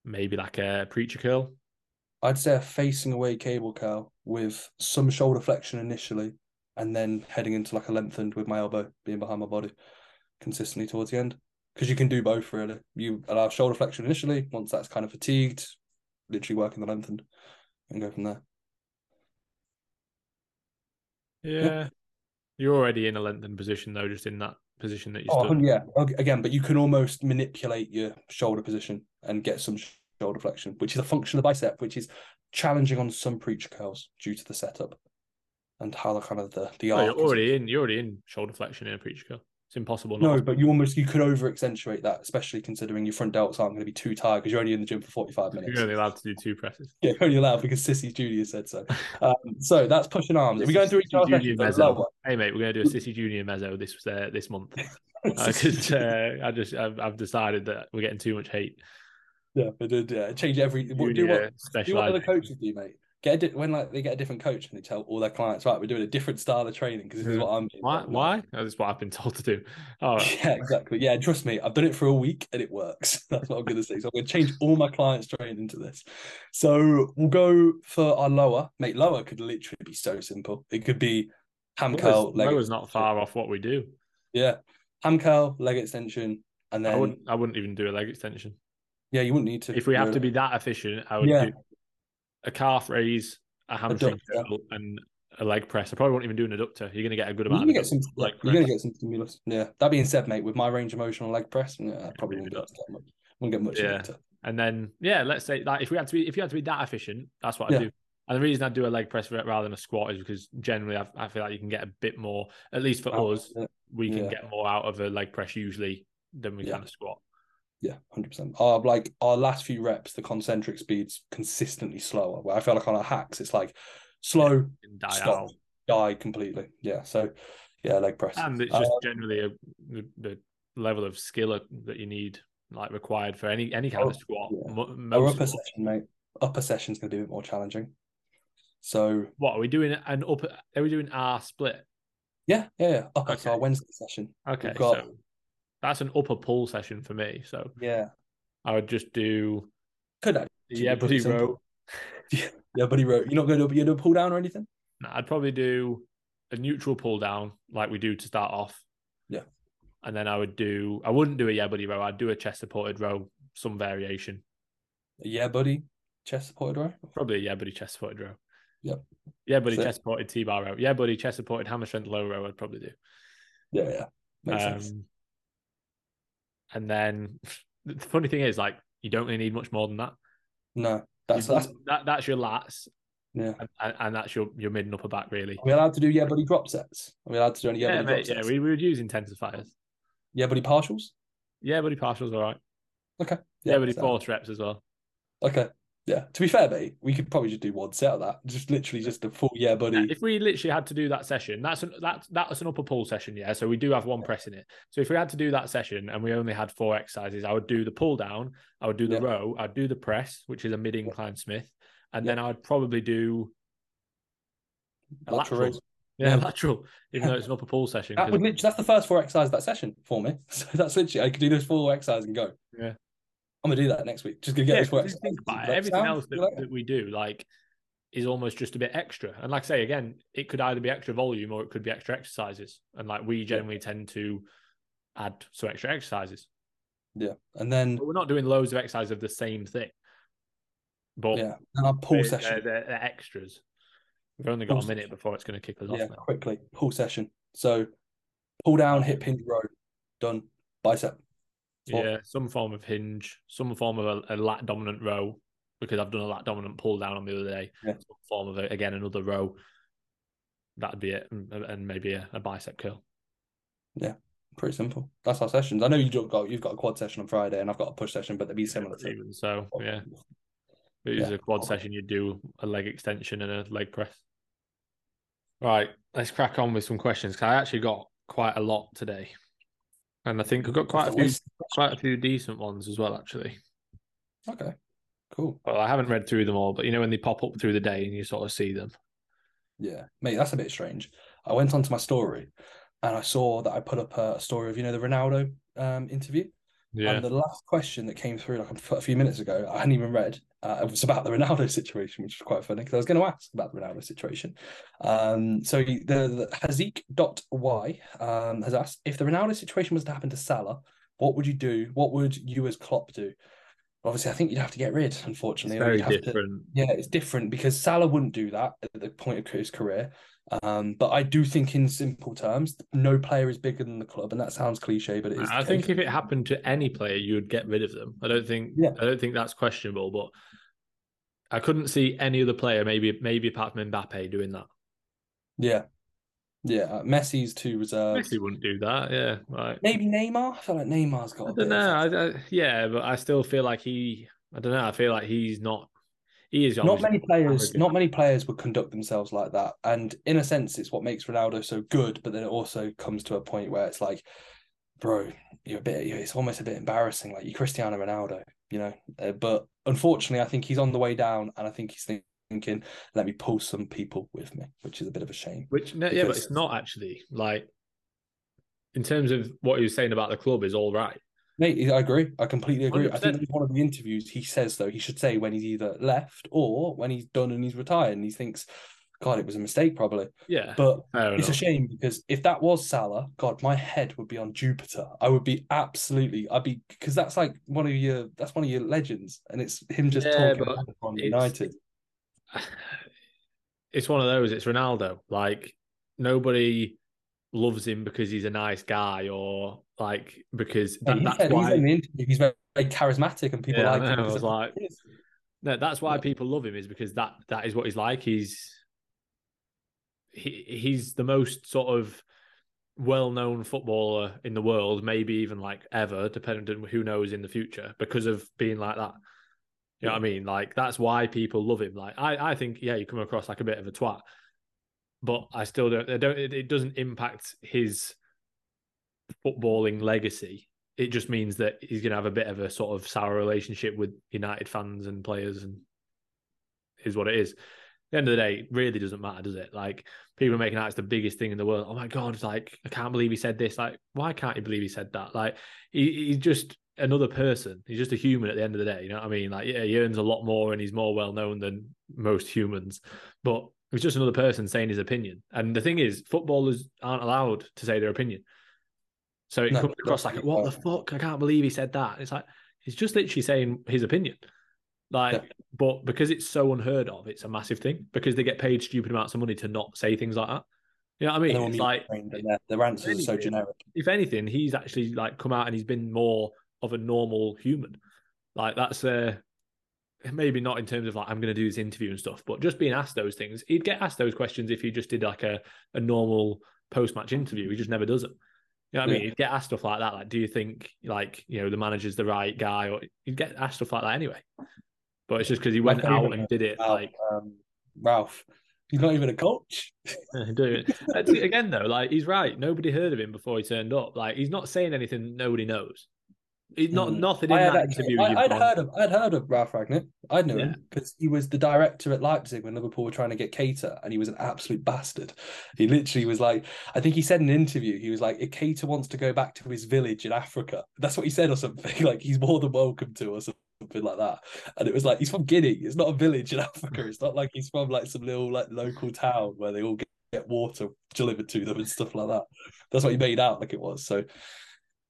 maybe like a preacher curl. I'd say a facing away cable curl with some shoulder flexion initially, and then heading into like a lengthened with my elbow being behind my body consistently towards the end. because you can do both really. You allow shoulder flexion initially. Once that's kind of fatigued, literally working the lengthened and go from there. Yeah. You're already in a lengthened position though, just in that position that you Oh, stood. yeah. Oh, again, but you can almost manipulate your shoulder position and get some shoulder flexion, which is a function of the bicep, which is challenging on some preacher curls due to the setup and how the kind of the the Oh, you're is- already in. You're already in shoulder flexion in a preacher curl. It's impossible. not No, to. but you almost you could over accentuate that, especially considering your front delts aren't going to be too tired because you're only in the gym for 45 minutes. you're only allowed to do two presses. Yeah, you're only allowed because Sissy Junior said so. Um, so that's pushing arms. Are we going through each other? Junior meso. Hey mate, we're gonna do a Sissy Junior meso this uh, this month. Because uh, I just I've, I've decided that we're getting too much hate. Yeah, but yeah, change every. What, do Junior what do what other coaches do, mate? Get a di- when like they get a different coach and they tell all their clients, right, we're doing a different style of training because this is what I'm. doing." Why? Why? That's what I've been told to do. Oh, Yeah, exactly. Yeah, trust me, I've done it for a week and it works. That's what I'm going to say. So I'm going to change all my clients' training into this. So we'll go for our lower. Mate, lower could literally be so simple. It could be ham curl, Lower's, leg. lower's not far off what we do. Yeah, ham curl, leg extension, and I then wouldn't. I wouldn't even do a leg extension. yeah, you wouldn't need to. If we have to be that efficient, I would Yeah. do a calf raise, a hamstring curl, and a leg press. I probably won't even do an adductor. You're going to get a good amount. You're gonna of get some. leg you're gonna get some stimulus. Yeah. That being said, mate, with my range of motion on leg press, yeah, I probably won't get much. Wouldn't get much. Yeah. adductor. And then yeah, let's say that if we had to be if you had to be that efficient, that's what I Yeah. do. And the reason I do a leg press rather than a squat is because generally I, I feel like you can get a bit more, at least for Oh, us, yeah. we can Yeah. get more out of a leg press usually than we can a squat. Yeah, hundred percent. Our like our last few reps, the concentric speeds consistently slower. Where I feel like on our hacks, it's like slow, And die stop, out. die completely. Yeah. So yeah, leg press. And it's Uh, just generally a the, the level of skill that you need, like required for any any kind Oh, of squat. yeah. Mo- upper squats. session, mate. Upper session's gonna be a bit more challenging. So What are we doing? An upper? Are we doing our split? yeah, yeah, yeah. Upper. So our Wednesday session. Okay, We've got- so that's an upper pull session for me. So Yeah. I would just do Could actually yeah, buddy row. Yeah, buddy row. You're not gonna do you gonna do a pull down or anything? Nah, I'd probably do a neutral pull down like we do to start off. Yeah. And then I would do I wouldn't do a yeah buddy row. I'd do a chest supported row, some variation. Yeah, buddy. Chest supported row. Probably a yeah buddy chest supported row. Yep. Yeah buddy Sick. chest supported T bar row. Yeah buddy chest supported hammer strength low row. I'd probably do. Yeah, yeah. Makes sense. Um, And then the funny thing is like you don't really need much more than that. No, that's You- that's. that that's your lats Yeah. and, and, that's your your mid and upper back really. Are we allowed to do yeah, buddy drop sets? Are we allowed to do any yeah, Yeah, buddy drop mate, yeah, sets? we, we would use intensifiers. Yeah, buddy partials. Yeah, buddy partials all right. Okay. Yeah, buddy so- force reps as well. Okay. Yeah. To be fair, mate, we could probably just do one set of that. Just literally just a full yeah, buddy. Yeah, if we literally had to do that session, that's an that's that's an upper pull session, yeah. So we do have one press in it. So if we had to do that session and we only had four exercises, I would do the pull down, I would do the Yeah. row, I'd do the press, which is a mid incline Smith, and Yeah. then I'd probably do a Lateral lateral. Yeah, lateral, even though it's an upper pull session. That would literally, that's the first four exercises of that session for me. So that's literally I could do those four exercises and go. Yeah. I'm gonna do that next week. Just gonna get yeah, those four 'cause you exercises. think about it, everything else that, that we do, like, is almost just a bit extra. And like I say again, it could either be extra volume or it could be extra exercises. And like we generally tend to add some extra exercises. Yeah. And then But we're not doing loads of exercise of the same thing. But yeah, and our pull they're, session. they're, they're extras. We've only got Pull a minute session. before it's going to kick us off. Yeah, now. quickly. Pull session. So pull down, hip hinge row, done. Bicep. Yeah, some form of hinge, some form of a, a lat dominant row, because I've done a lat dominant pull down on the other day. Yeah. Some form of a, again another row. That'd be it, and, and maybe a, a bicep curl. Yeah, pretty simple. That's our sessions. I know you've got you've got a quad session on Friday and I've got a push session, but they'd be similar to Even so, yeah, if it was Yeah. a quad oh. session, you'd do a leg extension and a leg press. Right, let's crack on with some questions. 'cause I actually got quite a lot today, and I think I've got quite a few, quite a few decent ones as well, actually. Okay. Cool. Well, I haven't read through them all, but you know when they pop up through the day and you sort of see them. Yeah, mate, that's a bit strange. I went onto my story and I saw that I put up a story of you know the Ronaldo um, interview, Yeah, and the last question that came through like a, few minutes ago, I hadn't even read. Uh, it was about the Ronaldo situation, which was quite funny because I was going to ask about the Ronaldo situation. Um, so the, the Hazik.y um, has asked if the Ronaldo situation was to happen to Salah, What would you do? What would you as Klopp do? Obviously, I think you'd have to get rid. Unfortunately, It's very You'd to- different. yeah, it's different because Salah wouldn't do that at the point of his career. Um, but I do think, in simple terms, no player is bigger than the club, and that sounds cliche, but it is. I think if it happened to any player, you would get rid of them. I don't think. Yeah. I don't think that's questionable. But I couldn't see any other player, maybe maybe apart from Mbappe, doing that. yeah, yeah. uh, Messi's too reserved. Messi wouldn't do that. Yeah, right. Maybe Neymar. I feel like Neymar's got. I don't of- know. I, I, yeah, but I still feel like he. I don't know. I feel like he's not. He is not many players arrogant. not many players would conduct themselves like that and in a sense it's what makes ronaldo so good but then it also comes to a point where it's like bro you're a bit it's almost a bit embarrassing like you cristiano ronaldo you know Uh, but unfortunately i think he's on the way down and i think he's thinking let me pull some people with me which is a bit of a shame Which no, yeah, but it's not actually like. In terms of what he was saying about the club, is all right. Mate, I agree. I completely agree. I 100%. think in one of the interviews he says though he should say when he's either left or when he's done and he's retired and he thinks, God, it was a mistake probably. Yeah, But It's a shame because if that was Salah, God, my head would be on Jupiter. I would be absolutely, I'd be because that's like one of your that's one of your legends, and it's him just Yeah, talking about on United. it's one of those. It's Ronaldo. Like nobody loves him because he's a nice guy, or like because that, he that's why. said in the interview he's very, very charismatic and people Yeah, I like him. I was like- No, that's why Yeah. people love him is because that that is what he's like. He's he he's the most sort of well-known footballer in the world, maybe even like ever, depending on who knows in the future, because of being like that. You know what I mean? Like that's why people love him. Like I, I think, yeah, you come across like a bit of a twat, but I still don't. I don't. It, it doesn't impact his footballing legacy. It just means that he's going to have a bit of a sort of sour relationship with United fans and players, and is what it is. At the end of the day, it really doesn't matter, does it? Like people are making out it's the biggest thing in the world. Oh my god! Like I can't believe he said this. Like why can't you believe he said that? Like he, he's just another person. He's just a human at the end of the day. You know what I mean? Like yeah, he earns a lot more and he's more well known than most humans, but he's just another person saying his opinion. And the thing is, footballers aren't allowed to say their opinion. So it No, comes across like, what the fuck? I can't believe he said that. It's like he's just literally saying his opinion. Like, Yeah. but because it's so unheard of, it's a massive thing because they get paid stupid amounts of money to not say things like that. You know what I mean? It's like trained and their, their answers are so generic. if anything, he's actually like come out and he's been more of a normal human. Like that's uh maybe not in terms of like I'm gonna do this interview and stuff, but just being asked those things, he'd get asked those questions if he just did like a, a normal post match interview. He just never does them. You know what I mean? Yeah. He'd get asked stuff like that. Like, do you think like, you know, the manager's the right guy? Or he'd get asked stuff like that anyway. But it's just because he went out and did it Ralf, like um, Ralf, he's not even a coach. do it. Again though, like he's right. Nobody heard of him before he turned up. Like he's not saying anything nobody knows. Not Mm. nothing in I that interview. I, I'd heard of I'd heard of Ralf Rangnick. I knew Yeah. him because he was the director at Leipzig when Liverpool were trying to get Keita, and he was an absolute bastard. He literally was like, I think he said in an interview, he was like, if Keita wants to go back to his village in Africa, that's what he said or something. Like he's more than welcome to or something like that. And it was like he's from Guinea. It's not a village in Africa. It's not like he's from like some little like local town where they all get, get water delivered to them and stuff like that. That's what he made out like it was. So.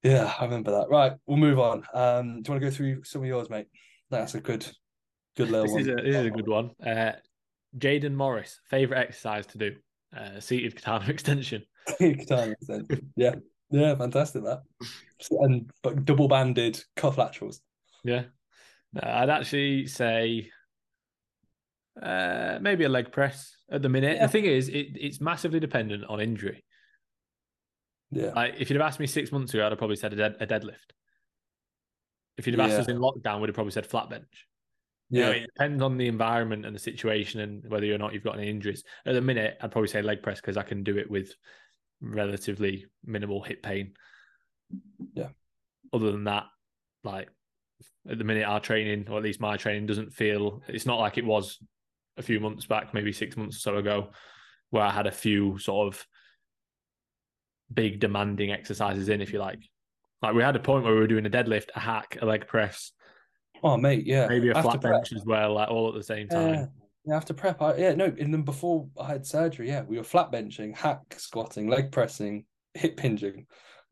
Yeah, I remember that. Right, we'll move on. Um, do you want to go through some of yours, mate? That's a good, good little This one. is a this is a good one. Uh, Jaden Morris, favorite exercise to do, uh, seated katana extension. Katana extension. yeah, yeah, fantastic that. And but double banded cuff laterals. Yeah, Uh, I'd actually say uh, maybe a leg press at the minute. Yeah. The thing is, it, it's massively dependent on injury. Yeah, Like if you'd have asked me six months ago, I'd have probably said a, dead, a deadlift. If you'd have asked Yeah. us in lockdown, we'd have probably said flat bench. You yeah, know, it depends on the environment and the situation and whether or not you've got any injuries. At the minute, I'd probably say leg press because I can do it with relatively minimal hip pain. Yeah. Other than that, like at the minute, our training, or at least my training, doesn't feel. It's not like it was a few months back, maybe six months or so ago, where I had a few sort of big demanding exercises in, if you like. Like we had a point where we were doing a deadlift, a hack, a leg press, Oh, mate, yeah. maybe a After flat prep, bench as well, like all at the same time. Yeah, yeah, after prep, I, yeah, no, and then before I had surgery, yeah, we were flat benching, hack squatting, leg pressing, hip hinging.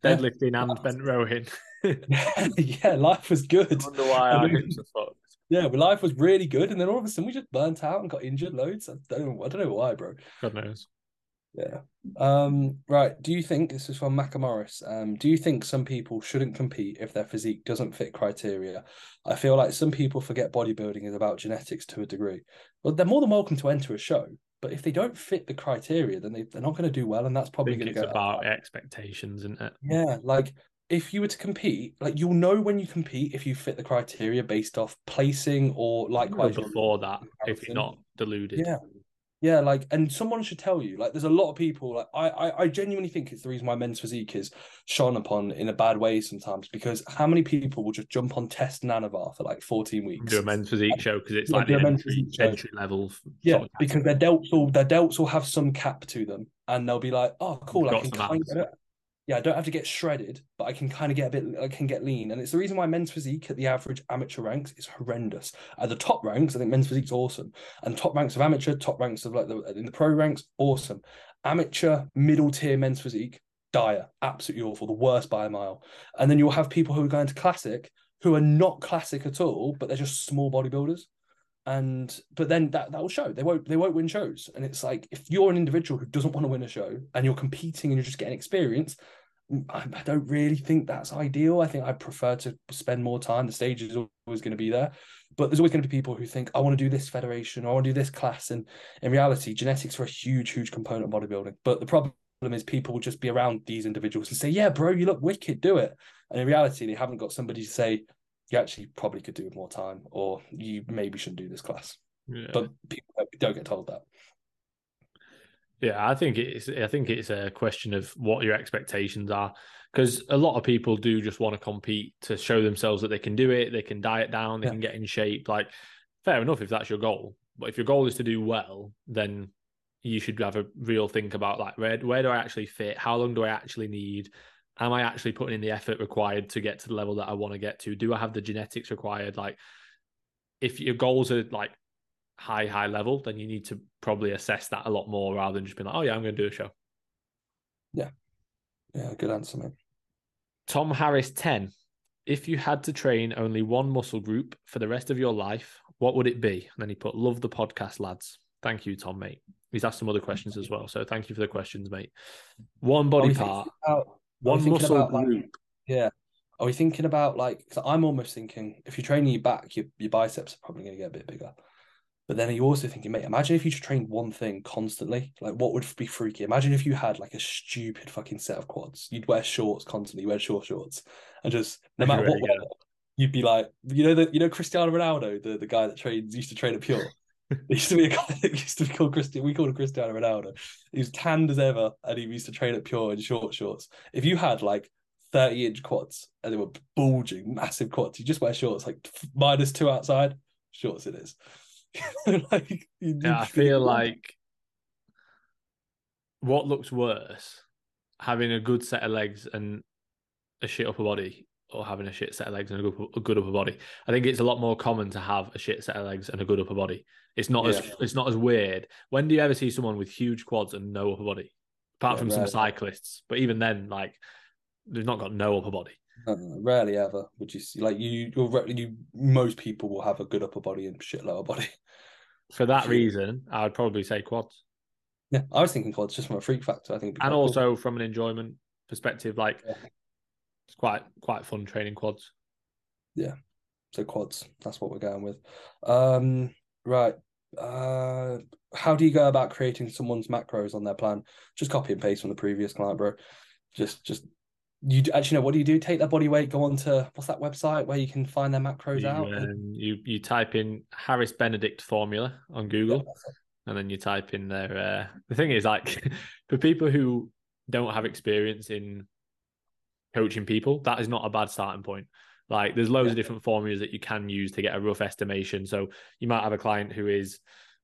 Yeah. deadlifting and bent rowing. yeah, life was good. I wonder why our And then- hips are fucked. Yeah, but life was really good, and then all of a sudden we just burnt out and got injured loads. I don't know. I don't know why, bro. God knows. Yeah. Um. Right. Do you think this is from Macamorris? Um. Do you think some people shouldn't compete if their physique doesn't fit criteria? I feel like some people forget bodybuilding is about genetics to a degree. Well, they're more than welcome to enter a show, but if they don't fit the criteria, then they, they're not going to do well, and that's probably going to go. about expectations, isn't it? Yeah, like if you were to compete, like you'll know when you compete if you fit the criteria based off placing or likewise your- before that, if you're not deluded. Yeah. Yeah, like, and someone should tell you. Like, there's a lot of people. Like, I, I, I genuinely think it's the reason why men's physique is shone upon in a bad way sometimes. Because how many people will just jump on test Nanavar for like 14 weeks? Do a men's physique show because it's Yeah, like the entry, entry level. Yeah, because their delts will their delts will have some cap to them, and they'll be like, "Oh, cool! I can kind of, yeah, I don't have to get shredded, but I can kind of get a bit, I can get lean." And it's the reason why men's physique at the average amateur ranks is horrendous. At the top ranks, I think men's physique's awesome, and top ranks of amateur, top ranks of like the in the pro ranks, awesome. Amateur, middle tier men's physique, dire, absolutely awful, the worst by a mile. And then you'll have people who are going to classic who are not classic at all, but they're just small bodybuilders and but then that that will show they won't they won't win shows and it's like if you're an individual who doesn't want to win a show and you're competing and you're just getting experience I, I don't really think that's ideal i think i prefer to spend more time the stage is always going to be there but there's always going to be people who think i want to do this federation or i want to do this class and in reality genetics are a huge huge component of bodybuilding but the problem is people will just be around these individuals and say yeah bro you look wicked do it and in reality they haven't got somebody to say you actually probably could do with more time, or you maybe shouldn't do this class. Yeah. But people don't get told that. Yeah, I think it's I think it's a question of what your expectations are because a lot of people do just want to compete to show themselves that they can do it, they can diet down, they Yeah. can get in shape. Like fair enough if that's your goal, but if your goal is to do well, then you should have a real think about like where where do I actually fit? How long do I actually need? Am I actually putting in the effort required to get to the level that I want to get to? Do I have the genetics required? Like if your goals are like high, high level, then you need to probably assess that a lot more rather than just being like, oh yeah, I'm going to do a show. Yeah, Yeah. good answer, mate. Tom Harris 10. If you had to train only one muscle group for the rest of your life, what would it be? And then he put, love the podcast, lads. Thank you, Tom, mate. He's asked some other questions as well. So thank you for the questions, mate. One body part, about- one muscle about, like, group. yeah. Are we thinking about like? Cause I'm almost thinking if you're training your back, your your biceps are probably going to get a bit bigger. But then are you also thinking, mate? Imagine if you just trained one thing constantly. Like, what would be freaky? Imagine if you had like a stupid fucking set of quads. You'd wear shorts constantly. You wear short shorts, and just no matter what, weather, you'd be like, you know, the you know Cristiano Ronaldo, the the guy that trains used to train at Pure. There used to be a guy that used to be called Christian. We called him Cristiano Ronaldo. He was tanned as ever, and he used to train at Pure in short shorts. If you had like 30 inch quads and they were bulging, massive quads, you just wear shorts, like minus two outside, shorts it is. like, Yeah, I feel like what looks worse, having a good set of legs and a shit upper body, or having a shit set of legs and a good, a good upper body. I think it's a lot more common to have a shit set of legs and a good upper body. It's not as it's not as weird. When do you ever see someone with huge quads and no upper body? Apart Yeah, from some cyclists, but even then, like they've not got no upper body. No, rarely ever would you see like you you're you most people will have a good upper body and shit lower body. For that reason, I would probably say quads. Yeah, I was thinking quads just from a freak factor. I think, and quite cool. also from an enjoyment perspective, like Yeah. it's quite quite fun training quads. Yeah, so quads. That's what we're going with. Um, right. Uh, how do you go about creating someone's macros on their plan? Just copy and paste from the previous client, bro. Just, just you actually know what do you do? Take their body weight, go on to what's that website where you can find their macros You, out. um, you you type in Harris Benedict formula on Google, and then you type in their. Uh, the thing is, like, for people who don't have experience in coaching people, that is not a bad starting point. Like, there's loads Yeah. of different formulas that you can use to get a rough estimation. So you might have a client who is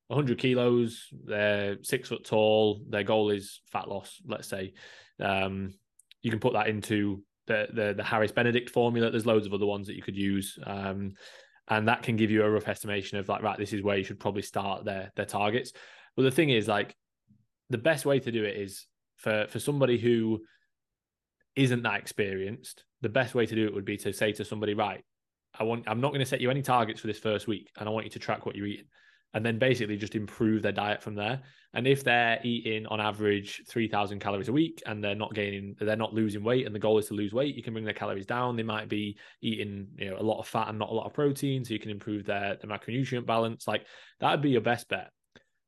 100 kilos, they're six foot tall, their goal is fat loss. Let's say, um, you can put that into the the, the Harris Benedict formula. There's loads of other ones that you could use. Um, and that can give you a rough estimation of like right this is where you should probably start their their targets but the thing is like the best way to do it is for for somebody who isn't that experienced the best way to do it would be to say to somebody, right, I want I'm not going to set you any targets for this first week, and I want you to track what you're eating, and then basically just improve their diet from there. And if they're eating on average three thousand calories a week, and they're not gaining, they're not losing weight, and the goal is to lose weight, you can bring their calories down. They might be eating you know a lot of fat and not a lot of protein, so you can improve their, their macronutrient balance. Like that would be your best bet.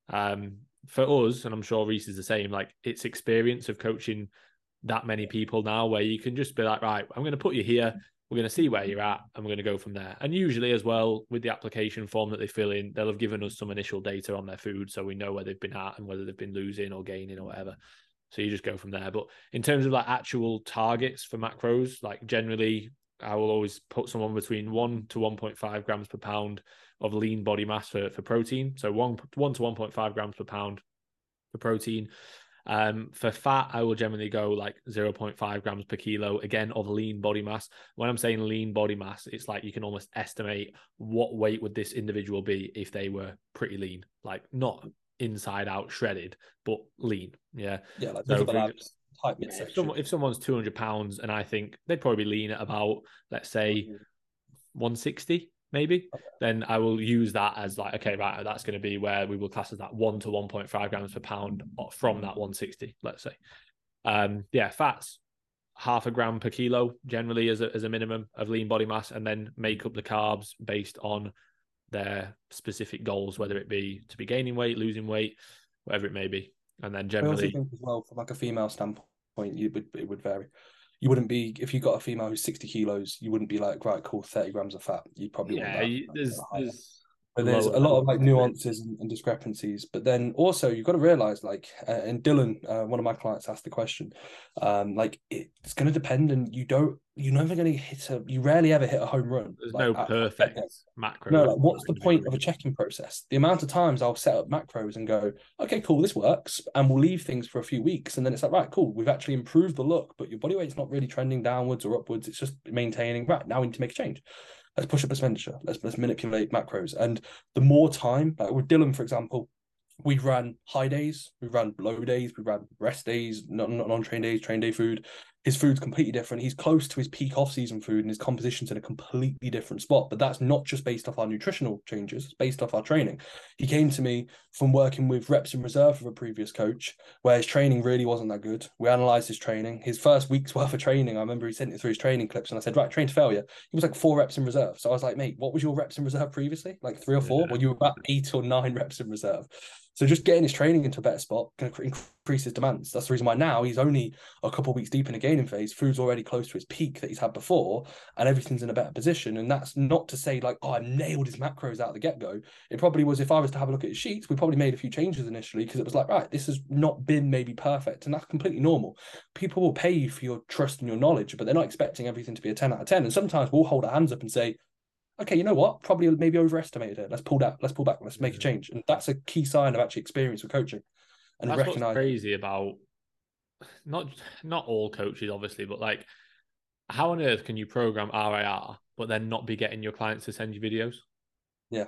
Um, for us, and I'm sure Reese is the same. Like it's experience of coaching that many people now, where you can just be like, right, I'm going to put you here we're going to see where you're at and we're going to go from there. And usually, as well, with the application form that they fill in, they'll have given us some initial data on their food. So we know where they've been at and whether they've been losing or gaining or whatever. So you just go from there. But in terms of like actual targets for macros, like generally, I will always put someone between one to 1.5 grams per pound of lean body mass for, for protein. So one, one to 1.5 grams per pound for protein. Um, for fat, I will generally go like 0.5 grams per kilo, again, of lean body mass. When I'm saying lean body mass, it's like you can almost estimate what weight would this individual be if they were pretty lean, like not inside out shredded, but lean. Yeah. Yeah, like so type if, someone, if someone's 200 pounds and I think they'd probably be lean at about, let's say, 160 maybe, okay. then I will use that as like, okay, right, that's going to be where we will class as that one to 1.5 grams per pound from that 160, let's say. Um, yeah, fats, half a gram per kilo generally as a, as a minimum of lean body mass, and then make up the carbs based on their specific goals, whether it be to be gaining weight, losing weight, whatever it may be. And then generally, as well, from like a female standpoint, you would it would vary you wouldn't be if you got a female who's 60 kilos you wouldn't be like right cool 30 grams of fat you'd probably yeah you, there's, there's but there's a lot of like nuances and, and, discrepancies. But then also you've got to realize like uh, and dylan uh, one of my clients asked the question um like it's going to depend and you don't you're never going to hit a you rarely ever hit a home run. There's like, no perfect macro no like what's the point of a checking process? The amount of times i'll set up macros and go okay cool this works and we'll leave things for a few weeks and then it's like right cool we've actually improved the look but your body weight's not really trending downwards or upwards it's just maintaining right now we need to make a change let's push up expenditure. Let's let's manipulate macros. And the more time, like with Dylan, for example, we ran high days, we ran low days, we ran rest days, non non train days, train day food his food's completely different. He's close to his peak off-season food, and his composition's in a completely different spot. But that's not just based off our nutritional changes; it's based off our training. He came to me from working with reps in reserve with a previous coach, where his training really wasn't that good. We analysed his training. His first week's worth of training, I remember he sent it through his training clips, and I said, "Right, train to failure." He was like four reps in reserve. So I was like, "Mate, what was your reps in reserve previously? Like three or four? Yeah. Well, you were about eight or nine reps in reserve." So just getting his training into a better spot can increase his demands. That's the reason why now he's only a couple weeks deep in a gaining phase. Food's already close to his peak that he's had before, and everything's in a better position. And that's not to say like, oh, I nailed his macros out of the get go. It probably was. If I was to have a look at his sheets, we probably made a few changes initially because it was like, right, this has not been maybe perfect, and that's completely normal. People will pay you for your trust and your knowledge, but they're not expecting everything to be a ten out of ten. And sometimes we'll hold our hands up and say, okay, you know what? Probably maybe overestimated it. Let's pull that. Let's pull back. Let's make a change. And that's a key sign of actually experience with coaching. And that's recognize crazy about not not all coaches, obviously, but like how on earth can you program RIR but then not be getting your clients to send you videos? Yeah.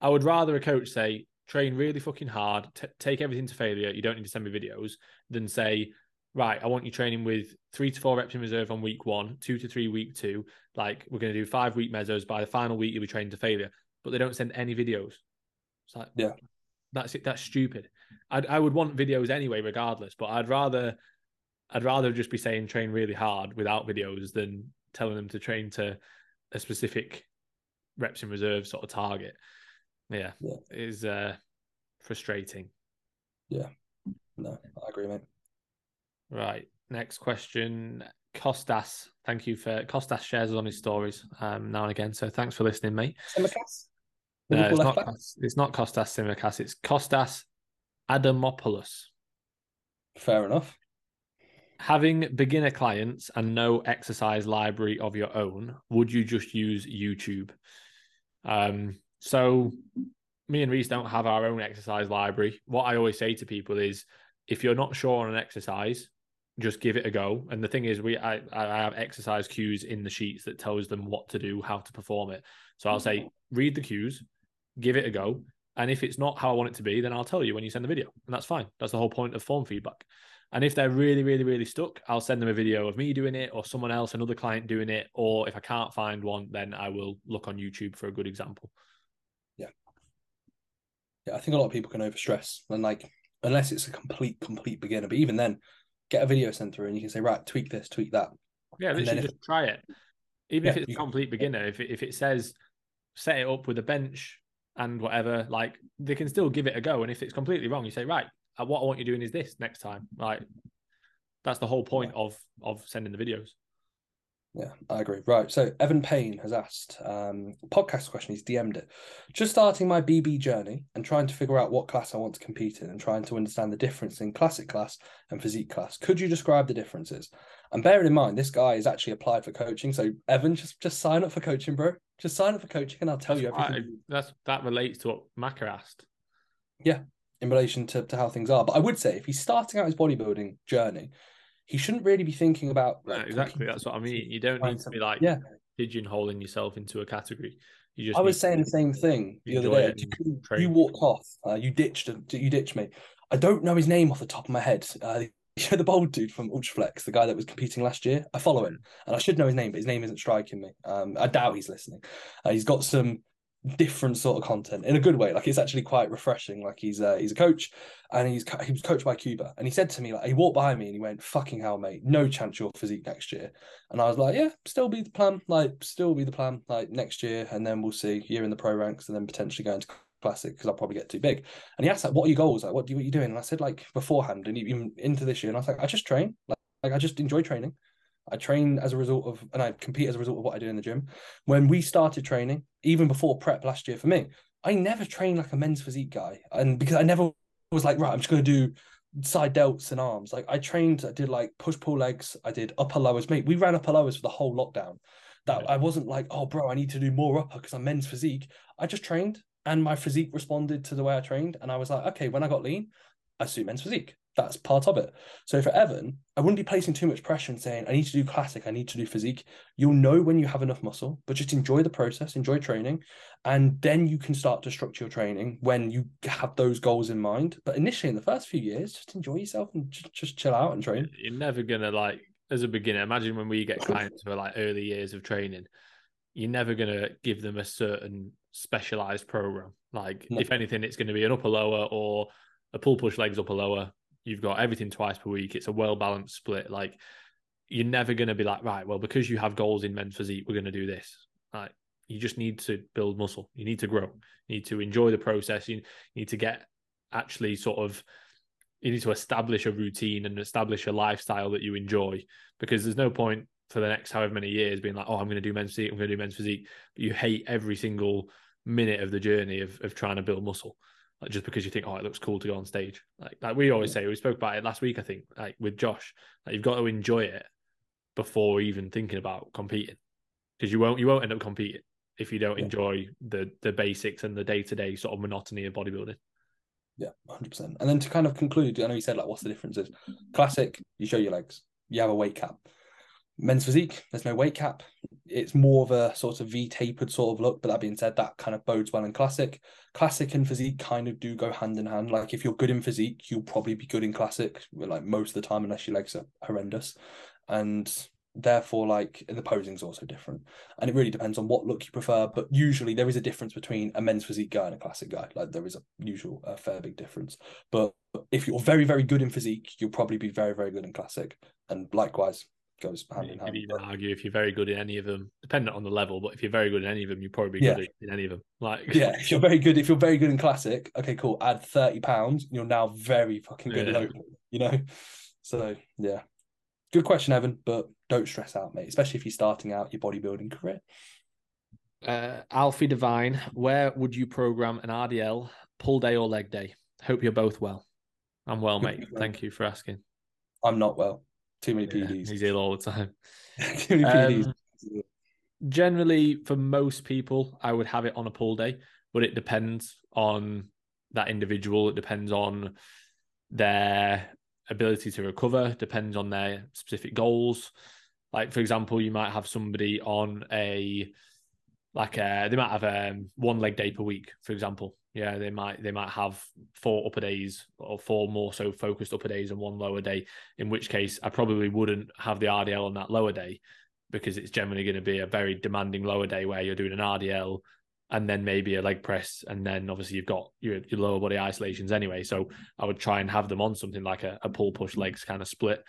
I would rather a coach say, train really fucking hard, t- take everything to failure. You don't need to send me videos than say, right, I want you training with three to four reps in reserve on week one, two to three week two. Like we're going to do five week mesos. By the final week, you'll be trained to failure. But they don't send any videos. It's like, yeah, that's it. That's stupid. I'd, I would want videos anyway, regardless. But I'd rather, I'd rather just be saying train really hard without videos than telling them to train to a specific reps in reserve sort of target. Yeah, yeah. is uh, frustrating. Yeah, no, I agree, mate. Right. Next question. Costas. Thank you for Costas shares on his stories um, now and again. So thanks for listening, mate. Tsimikas? No, it's not, it's not Costas Tsimikas. It's Costas Adamopoulos. Fair enough. Having beginner clients and no exercise library of your own, would you just use YouTube? Um, so me and Reese don't have our own exercise library. What I always say to people is if you're not sure on an exercise, just give it a go. And the thing is, we I, I have exercise cues in the sheets that tells them what to do, how to perform it. So I'll say, mm-hmm. read the cues, give it a go. And if it's not how I want it to be, then I'll tell you when you send the video. And that's fine. That's the whole point of form feedback. And if they're really, really, really stuck, I'll send them a video of me doing it or someone else, another client doing it. Or if I can't find one, then I will look on YouTube for a good example. Yeah. Yeah, I think a lot of people can overstress and like unless it's a complete, complete beginner. But even then, get a video sent through and you can say, right, tweak this, tweak that. Yeah, literally then if- just try it. Even if Yeah, it's a complete beginner, if it, if it says set it up with a bench and whatever, like they can still give it a go. And if it's completely wrong, you say, right, uh, what I want you doing is this next time. Like that's the whole point of of sending the videos. Yeah, I agree. Right. So Evan Payne has asked um podcast question. He's DM'd it. Just starting my BB journey and trying to figure out what class I want to compete in and trying to understand the difference in classic class and physique class. Could you describe the differences? And bearing in mind, this guy has actually applied for coaching. So Evan, just just sign up for coaching, bro. Just sign up for coaching, and I'll tell you everything. that's that relates to what Maka asked. Yeah, in relation to, to how things are. But I would say if he's starting out his bodybuilding journey, he shouldn't really be thinking about like, exactly. That's what I mean. You don't need to be like yeah. pigeonholing yourself into a category. You just I was saying the same thing the other day. You, you walked off. Uh, you ditched. You ditched me. I don't know his name off the top of my head. Uh, you know the bold dude from Ultraflex, the guy that was competing last year. I follow him, and I should know his name, but his name isn't striking me. Um, I doubt he's listening. Uh, he's got some different sort of content in a good way. Like it's actually quite refreshing. Like he's uh, he's a coach, and he's he was coached by Cuba, and he said to me like he walked by me and he went, "Fucking hell, mate, no chance your physique next year." And I was like, "Yeah, still be the plan. Like still be the plan. Like next year, and then we'll see. You're in the pro ranks, and then potentially going to classic because I'll probably get too big." And he asked like, "What are your goals? Like, what do you what you doing?" And I said like beforehand, and even into this year, and I was like, "I just train. Like, like I just enjoy training." I train as a result of, and I compete as a result of what I do in the gym. When we started training, even before prep last year for me, I never trained like a men's physique guy. And because I never was like, right, I'm just going to do side delts and arms. Like I trained, I did like push pull legs, I did upper lowers. Mate, we ran upper lowers for the whole lockdown. That Yeah. I wasn't like, oh, bro, I need to do more upper because I'm men's physique. I just trained and my physique responded to the way I trained. And I was like, okay, when I got lean, I suit men's physique. That's part of it. So for Evan, I wouldn't be placing too much pressure and saying, I need to do classic, I need to do physique. You'll know when you have enough muscle, but just enjoy the process, enjoy training. And then you can start to structure your training when you have those goals in mind. But initially, in the first few years, just enjoy yourself and just, just chill out and train. You're never gonna like as a beginner. Imagine when we get clients who are like early years of training, you're never gonna give them a certain specialized program. Like No. if anything, it's gonna be an upper lower or a pull push legs upper lower. You've got everything twice per week. It's a well balanced split. Like you're never gonna be like, right, well, because you have goals in men's physique, we're gonna do this. Like you just need to build muscle. You need to grow. You need to enjoy the process. You need to get actually sort of you need to establish a routine and establish a lifestyle that you enjoy because there's no point for the next however many years being like, oh, I'm going to do men's physique, I'm going to do men's physique, but you hate every single minute of the journey of, of trying to build muscle. Like just because you think, oh, it looks cool to go on stage. Like like we always say, we spoke about it last week, I think, like with Josh. Like you've got to enjoy it before even thinking about competing. Because you won't you won't end up competing if you don't Yeah. enjoy the the basics and the day to day sort of monotony of bodybuilding. Yeah, 100%. And then to kind of conclude, I know you said, like, what's the differences? Classic, you show your legs, you have a weight cap. Men's physique, there's no weight cap. It's more of a sort of V tapered sort of look. But that being said, that kind of bodes well in classic. Classic and physique kind of do go hand in hand. Like if you're good in physique, you'll probably be good in classic, like most of the time, unless your legs are horrendous. And therefore, like the posing's also different. And it really depends on what look you prefer. But usually there is a difference between a men's physique guy and a classic guy. Like there is a usual a fair big difference. But if you're very, very good in physique, you'll probably be very, very good in classic. And likewise goes hand in You hand. could even argue if you're very good in any of them, dependent on the level, but if you're very good in any of them, you're probably Yeah. good in any of them. Like, yeah, if you're very good, if you're very good in classic, okay, cool. Add 30 pounds, you're now very fucking good in Yeah. open, you know? So yeah. Good question, Evan, but don't stress out, mate, especially if you're starting out your bodybuilding career. uh, Alfie Divine, where would you program an RDL pull day or leg day? Hope you're both well. I'm well, mate. Thank you for asking. I'm not well. Too many Yeah, PEDs. he's ill all the time. Too many PEDs. Um, generally, for most people, I would have it on a pull day, but it depends on that individual. It depends on their ability to recover, depends on their specific goals. Like, for example, you might have somebody on a like uh they might have um one leg day per week, for example. Yeah, they might they might have four upper days or four more so focused upper days and one lower day. In which case, I probably wouldn't have the RDL on that lower day because it's generally going to be a very demanding lower day where you're doing an RDL and then maybe a leg press, and then obviously you've got your, your lower body isolations anyway. So I would try and have them on something like a, a pull push legs kind of split.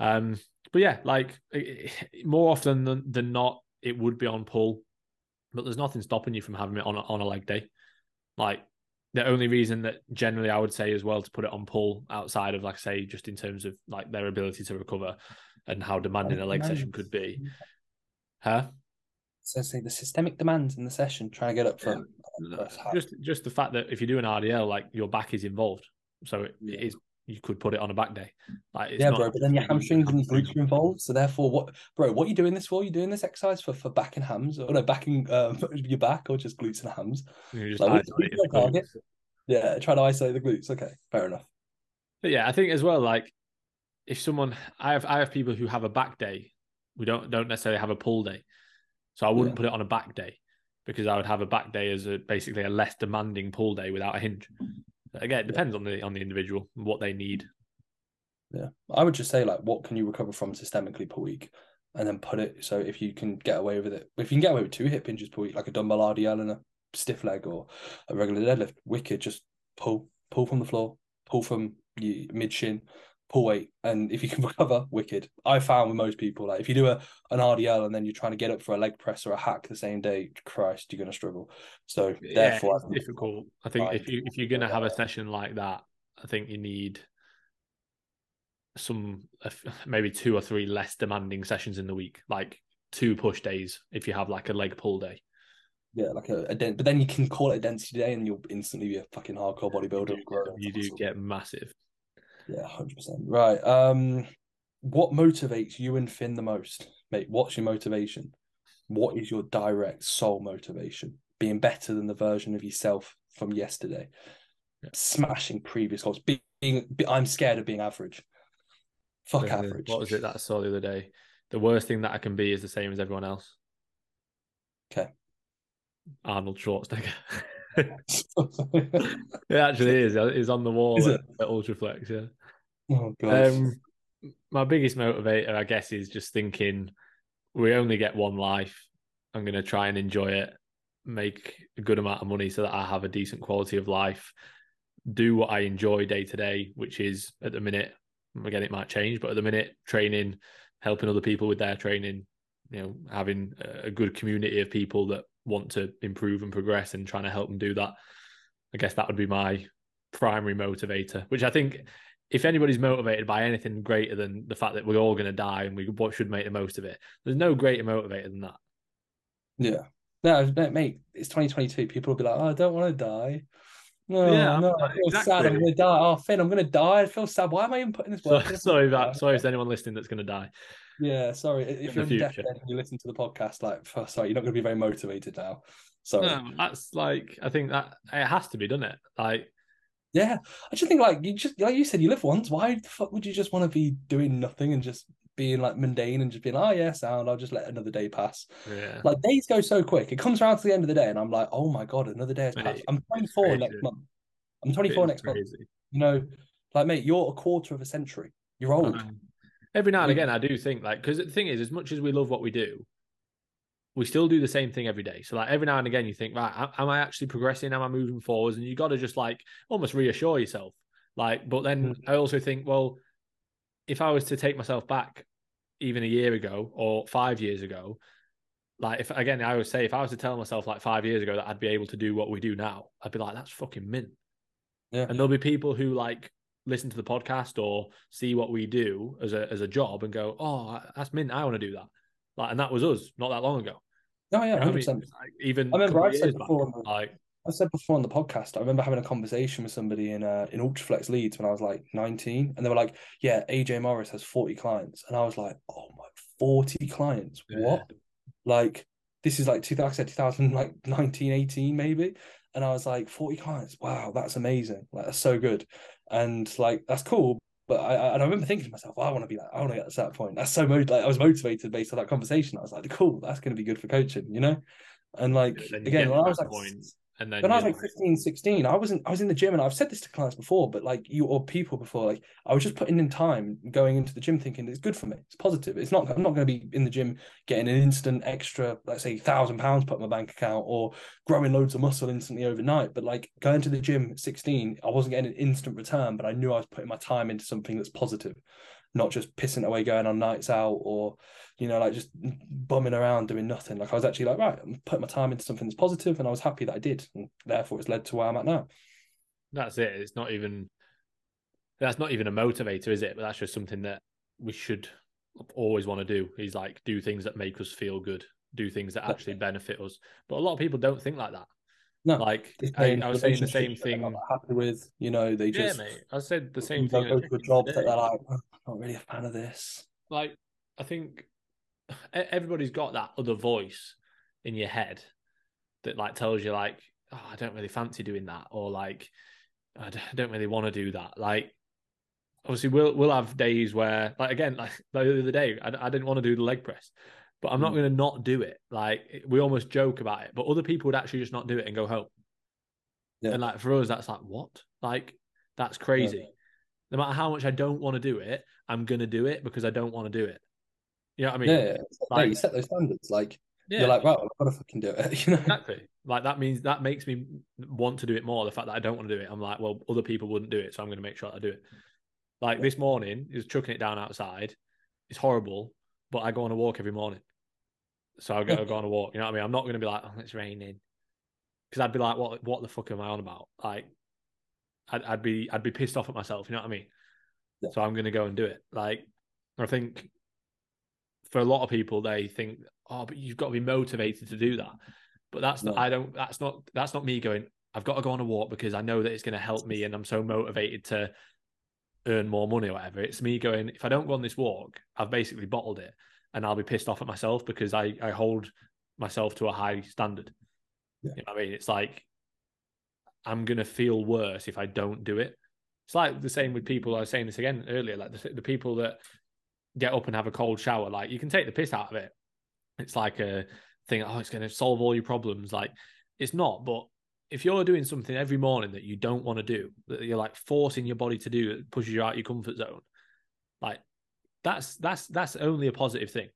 Um, but yeah, like more often than, than not, it would be on pull, but there's nothing stopping you from having it on on a leg day. Like the only reason that generally I would say as well to put it on pull outside of like I say just in terms of like their ability to recover and how demanding a leg session could be. Huh? So say the systemic demands in the session, trying to get up for yeah. just just the fact that if you do an RDL, like your back is involved, so it, yeah. it is you could put it on a back day. Like yeah, bro. But then your hamstrings and glutes are involved. So therefore, what, bro? What are you doing this for? You doing this exercise for for back and hams, or no, backing um, your back, or just glutes and hams? Like. Yeah, try to isolate the glutes. Okay, fair enough. But yeah, I think as well, like if someone, I have I have people who have a back day. We don't don't necessarily have a pull day, so I wouldn't yeah. put it on a back day because I would have a back day as a basically a less demanding pull day without a hinge. Again, it depends on the on the individual what they need. Yeah, I would just say like, what can you recover from systemically per week, and then put it. So if you can get away with it, if you can get away with two hip hinges per week, like a dumbbell RDL and a stiff leg or a regular deadlift, wicked. Just pull, pull from the floor, pull from your mid shin, pull weight, and if you can recover, wicked. I found with most people, like if you do a an RDL and then you're trying to get up for a leg press or a hack the same day, Christ, you're going to struggle. So yeah, therefore, it's difficult. I think if you if you're going to have a session like that, I think you need some maybe two or three less demanding sessions in the week, like two push days if you have like a leg pull day. Yeah, like a, a but then you can call it a density day, and you'll instantly be a fucking hardcore bodybuilder. You do, you do get massive. Yeah, hundred percent. Right. Um, what motivates you and Finn the most, mate? What's your motivation? What is your direct soul motivation? Being better than the version of yourself from yesterday, yeah. smashing previous goals. Being, being, I'm scared of being average. Fuck average. What was it that I saw the other day? The worst thing that I can be is the same as everyone else. Okay. Arnold Schwarzenegger. it actually is. It's on the wall at, at Ultraflex. Yeah. Oh god. Um, my biggest motivator, I guess, is just thinking we only get one life. I'm going to try and enjoy it, make a good amount of money so that I have a decent quality of life, do what I enjoy day to day, which is at the minute, again, it might change, but at the minute, training, helping other people with their training, you know, having a good community of people that want to improve and progress and trying to help them do that. I guess that would be my primary motivator, which I think if anybody's motivated by anything greater than the fact that we're all going to die and we what should make the most of it, there's no greater motivator than that. Yeah. No, mate, it's 2022. People will be like, oh, I don't want to die. No, yeah, no, I feel exactly. sad. I'm going to die. Oh, Finn, I'm going to die. I feel sad. Why am I even putting this work? So, sorry, that, sorry, if anyone listening that's going to die. Yeah, sorry. If you're deathbed and you listen to the podcast, like, oh, sorry, you're not going to be very motivated now. Sorry. No, that's like, I think that it has to be, doesn't it? Like, yeah, I just think like you just like you said, you live once. Why the fuck would you just want to be doing nothing and just being like mundane and just being, oh yeah, sound. I'll just let another day pass. Yeah. Like days go so quick. It comes around to the end of the day, and I'm like, oh my god, another day has passed. I'm 24 next month. I'm 24 next crazy. month. You know, like mate, you're a quarter of a century. You're old. Um, every now and again, I do think like because the thing is, as much as we love what we do, we still do the same thing every day. So like every now and again, you think, right, am I actually progressing? Am I moving forwards? And you got to just like almost reassure yourself. Like, but then mm-hmm. I also think, well, if I was to take myself back even a year ago or five years ago, like if again, I would say if I was to tell myself like five years ago that I'd be able to do what we do now, I'd be like, that's fucking mint. Yeah. And there'll be people who like listen to the podcast or see what we do as a as a job and go, oh, that's mint. I want to do that. Like, and that was us not that long ago. Oh yeah, hundred percent. Even I remember I said before, back, like I said before on the podcast. I remember having a conversation with somebody in uh, in Ultraflex Leeds when I was like nineteen, and they were like, "Yeah, AJ Morris has forty clients," and I was like, "Oh my, forty clients? Yeah. What? Like this is like 2000, said 2000, like 19, 18 maybe." And I was like, 40 clients. Wow, that's amazing. Like, that's so good. And like, that's cool. But I, I, and I remember thinking to myself, oh, I want to be like, I want to get to that point. That's so like I was motivated based on that conversation. I was like, cool, that's going to be good for coaching, you know. And like again, when I was like, point, and then when I was like 15, 16, I wasn't I was in the gym and I've said this to clients before, but like you or people before, like I was just putting in time going into the gym thinking it's good for me. It's positive. It's not I'm not going to be in the gym getting an instant extra, let's say thousand pounds put in my bank account or growing loads of muscle instantly overnight. But like going to the gym at 16, I wasn't getting an instant return, but I knew I was putting my time into something that's positive, not just pissing away going on nights out or you know, like just bumming around doing nothing. Like I was actually like, right, I'm putting my time into something that's positive, and I was happy that I did, and therefore it's led to where I'm at now. that's it. It's not even that's not even a motivator, is it? But that's just something that we should always want to do. Is like do things that make us feel good, do things that actually benefit us. But a lot of people don't think like that. No, Like I, I was saying the same they're not happy with, you know, they Yeah, just mate. I said the same thing. go to a job that they're like, "Oh, I'm not really a fan of this. like I think everybody's got that other voice in your head that like tells you like, oh, I don't really fancy doing that, or like, I don't really want to do that. Like, obviously, we'll we'll have days where, like, again, like the other day, I, I didn't want to do the leg press, but I'm not Mm. going to not do it. Like, we almost joke about it, but other people would actually just not do it and go home. Yeah. And like for us, that's like what? Like, that's crazy. No matter how much I don't want to do it, I'm gonna do it because I don't want to do it. You know what I mean? Yeah, yeah. Like, like- you set those standards. Like Yeah, you're like, right, I've got to fucking do it. You know, exactly. Like that means that makes me want to do it more. The fact that I don't want to do it, I'm like, well, other people wouldn't do it, so I'm going to make sure I do it. Like Yeah. this morning, is chucking it down outside. It's horrible, but I go on a walk every morning, so I'll go, Yeah. go on a walk. You know what I mean? I'm not going to be like, oh, it's raining, because I'd be like, what, what the fuck am I on about? Like, I'd, I'd be, I'd be pissed off at myself. You know what I mean? Yeah. So I'm going to go and do it. Like, I think for a lot of people, they think, oh, but you've got to be motivated to do that. But that's not, No. I don't, that's not, that's not me going, I've got to go on a walk because I know that it's going to help me and I'm so motivated to earn more money or whatever. It's me going, if I don't go on this walk, I've basically bottled it and I'll be pissed off at myself because I, I hold myself to a high standard. Yeah. You know what I mean? It's like, I'm going to feel worse if I don't do it. It's like the same with people. I was saying this again earlier, like the, the people that get up and have a cold shower, like you can take the piss out of it. It's like a thing, oh, it's going to solve all your problems. Like it's not, but if you're doing something every morning that you don't want to do, that you're like forcing your body to do, that pushes you out your comfort zone, like that's that's that's only a positive thing.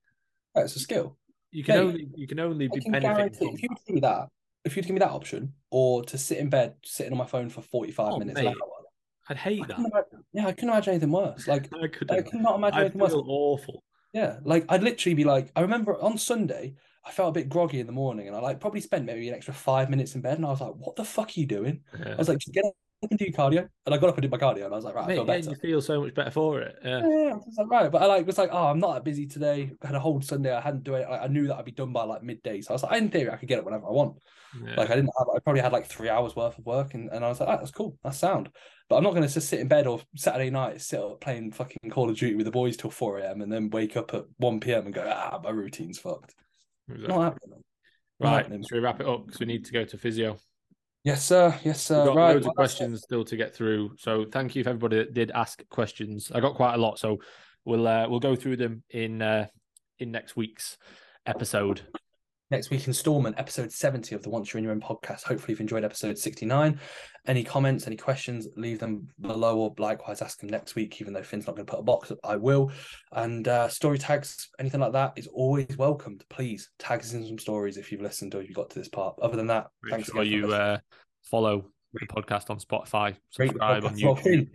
it's a skill. You can Mate, only you can only I be can benefiting if you would give me that, if you'd give me that option, or to sit in bed sitting on my phone for 45 Oh, minutes, mate, an hour, I'd I hate that. imagine, yeah, I couldn't imagine anything worse. Like I couldn't. I cannot imagine I'd anything worse. awful. Yeah, like I'd literally be like, I remember on Sunday, I felt a bit groggy in the morning, and I like probably spent maybe an extra five minutes in bed, and I was like, "What the fuck are you doing?" Yeah. I was like, "Just get up and do cardio," and I got up and did my cardio, and I was like, "Right, I feel yeah, better." you feel so much better for it. Yeah. Yeah, I was like, right, but I like was like, "Oh, I'm not that busy today." I had a whole Sunday, I hadn't do it. I, I knew that I'd be done by like midday, so I was like, in theory, I could get it whenever I want. yeah. Like I didn't have, I probably had like three hours worth of work, and, and I was like, ah, that's cool, that's sound. But I'm not going to just sit in bed or Saturday night sit up playing fucking Call of Duty with the boys till 4 a.m. and then wake up at 1 p.m. and go, ah, my routine's fucked. Exactly. Not happening. man. Not Right, happening. should we wrap it up because we need to go to physio? Yes, sir. Yes, sir. We've got right. loads well, of questions still to get through. So thank you for everybody that did ask questions. I got quite a lot, so we'll uh, we'll go through them in uh, in next week's episode. Next week installment, episode 70 of the Once You're in Your Own podcast. Hopefully, you've enjoyed episode 69. Any comments, any questions, leave them below or likewise ask them next week, even though Finn's not going to put a box up, I will. And uh, story tags, anything like that is always welcomed. Please tag us in some stories if you've listened or if you got to this part. Other than that, Make thanks sure you uh, follow the podcast on Spotify, subscribe on YouTube.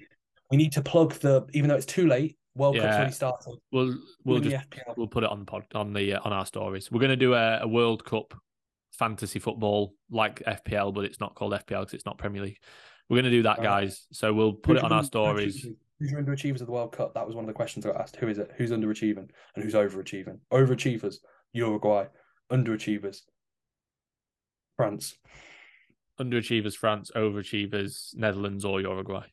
We need to plug the, even though it's too late, World Cup's Yeah. already started. We'll we'll just we'll put it on the pod on the uh, on our stories. We're going to do a, a World Cup fantasy football like FPL, but it's not called FPL because it's not Premier League. We're going to do that, Right. guys. So we'll put Who's it on our stories. Who's your underachievers of the World Cup? That was one of the questions I got asked. Who is it? Who's underachieving and who's overachieving? Overachievers, Uruguay. Underachievers, France. Underachievers, France. Overachievers, Netherlands or Uruguay.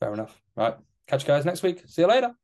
Fair enough. Right. Catch you guys next week. See you later.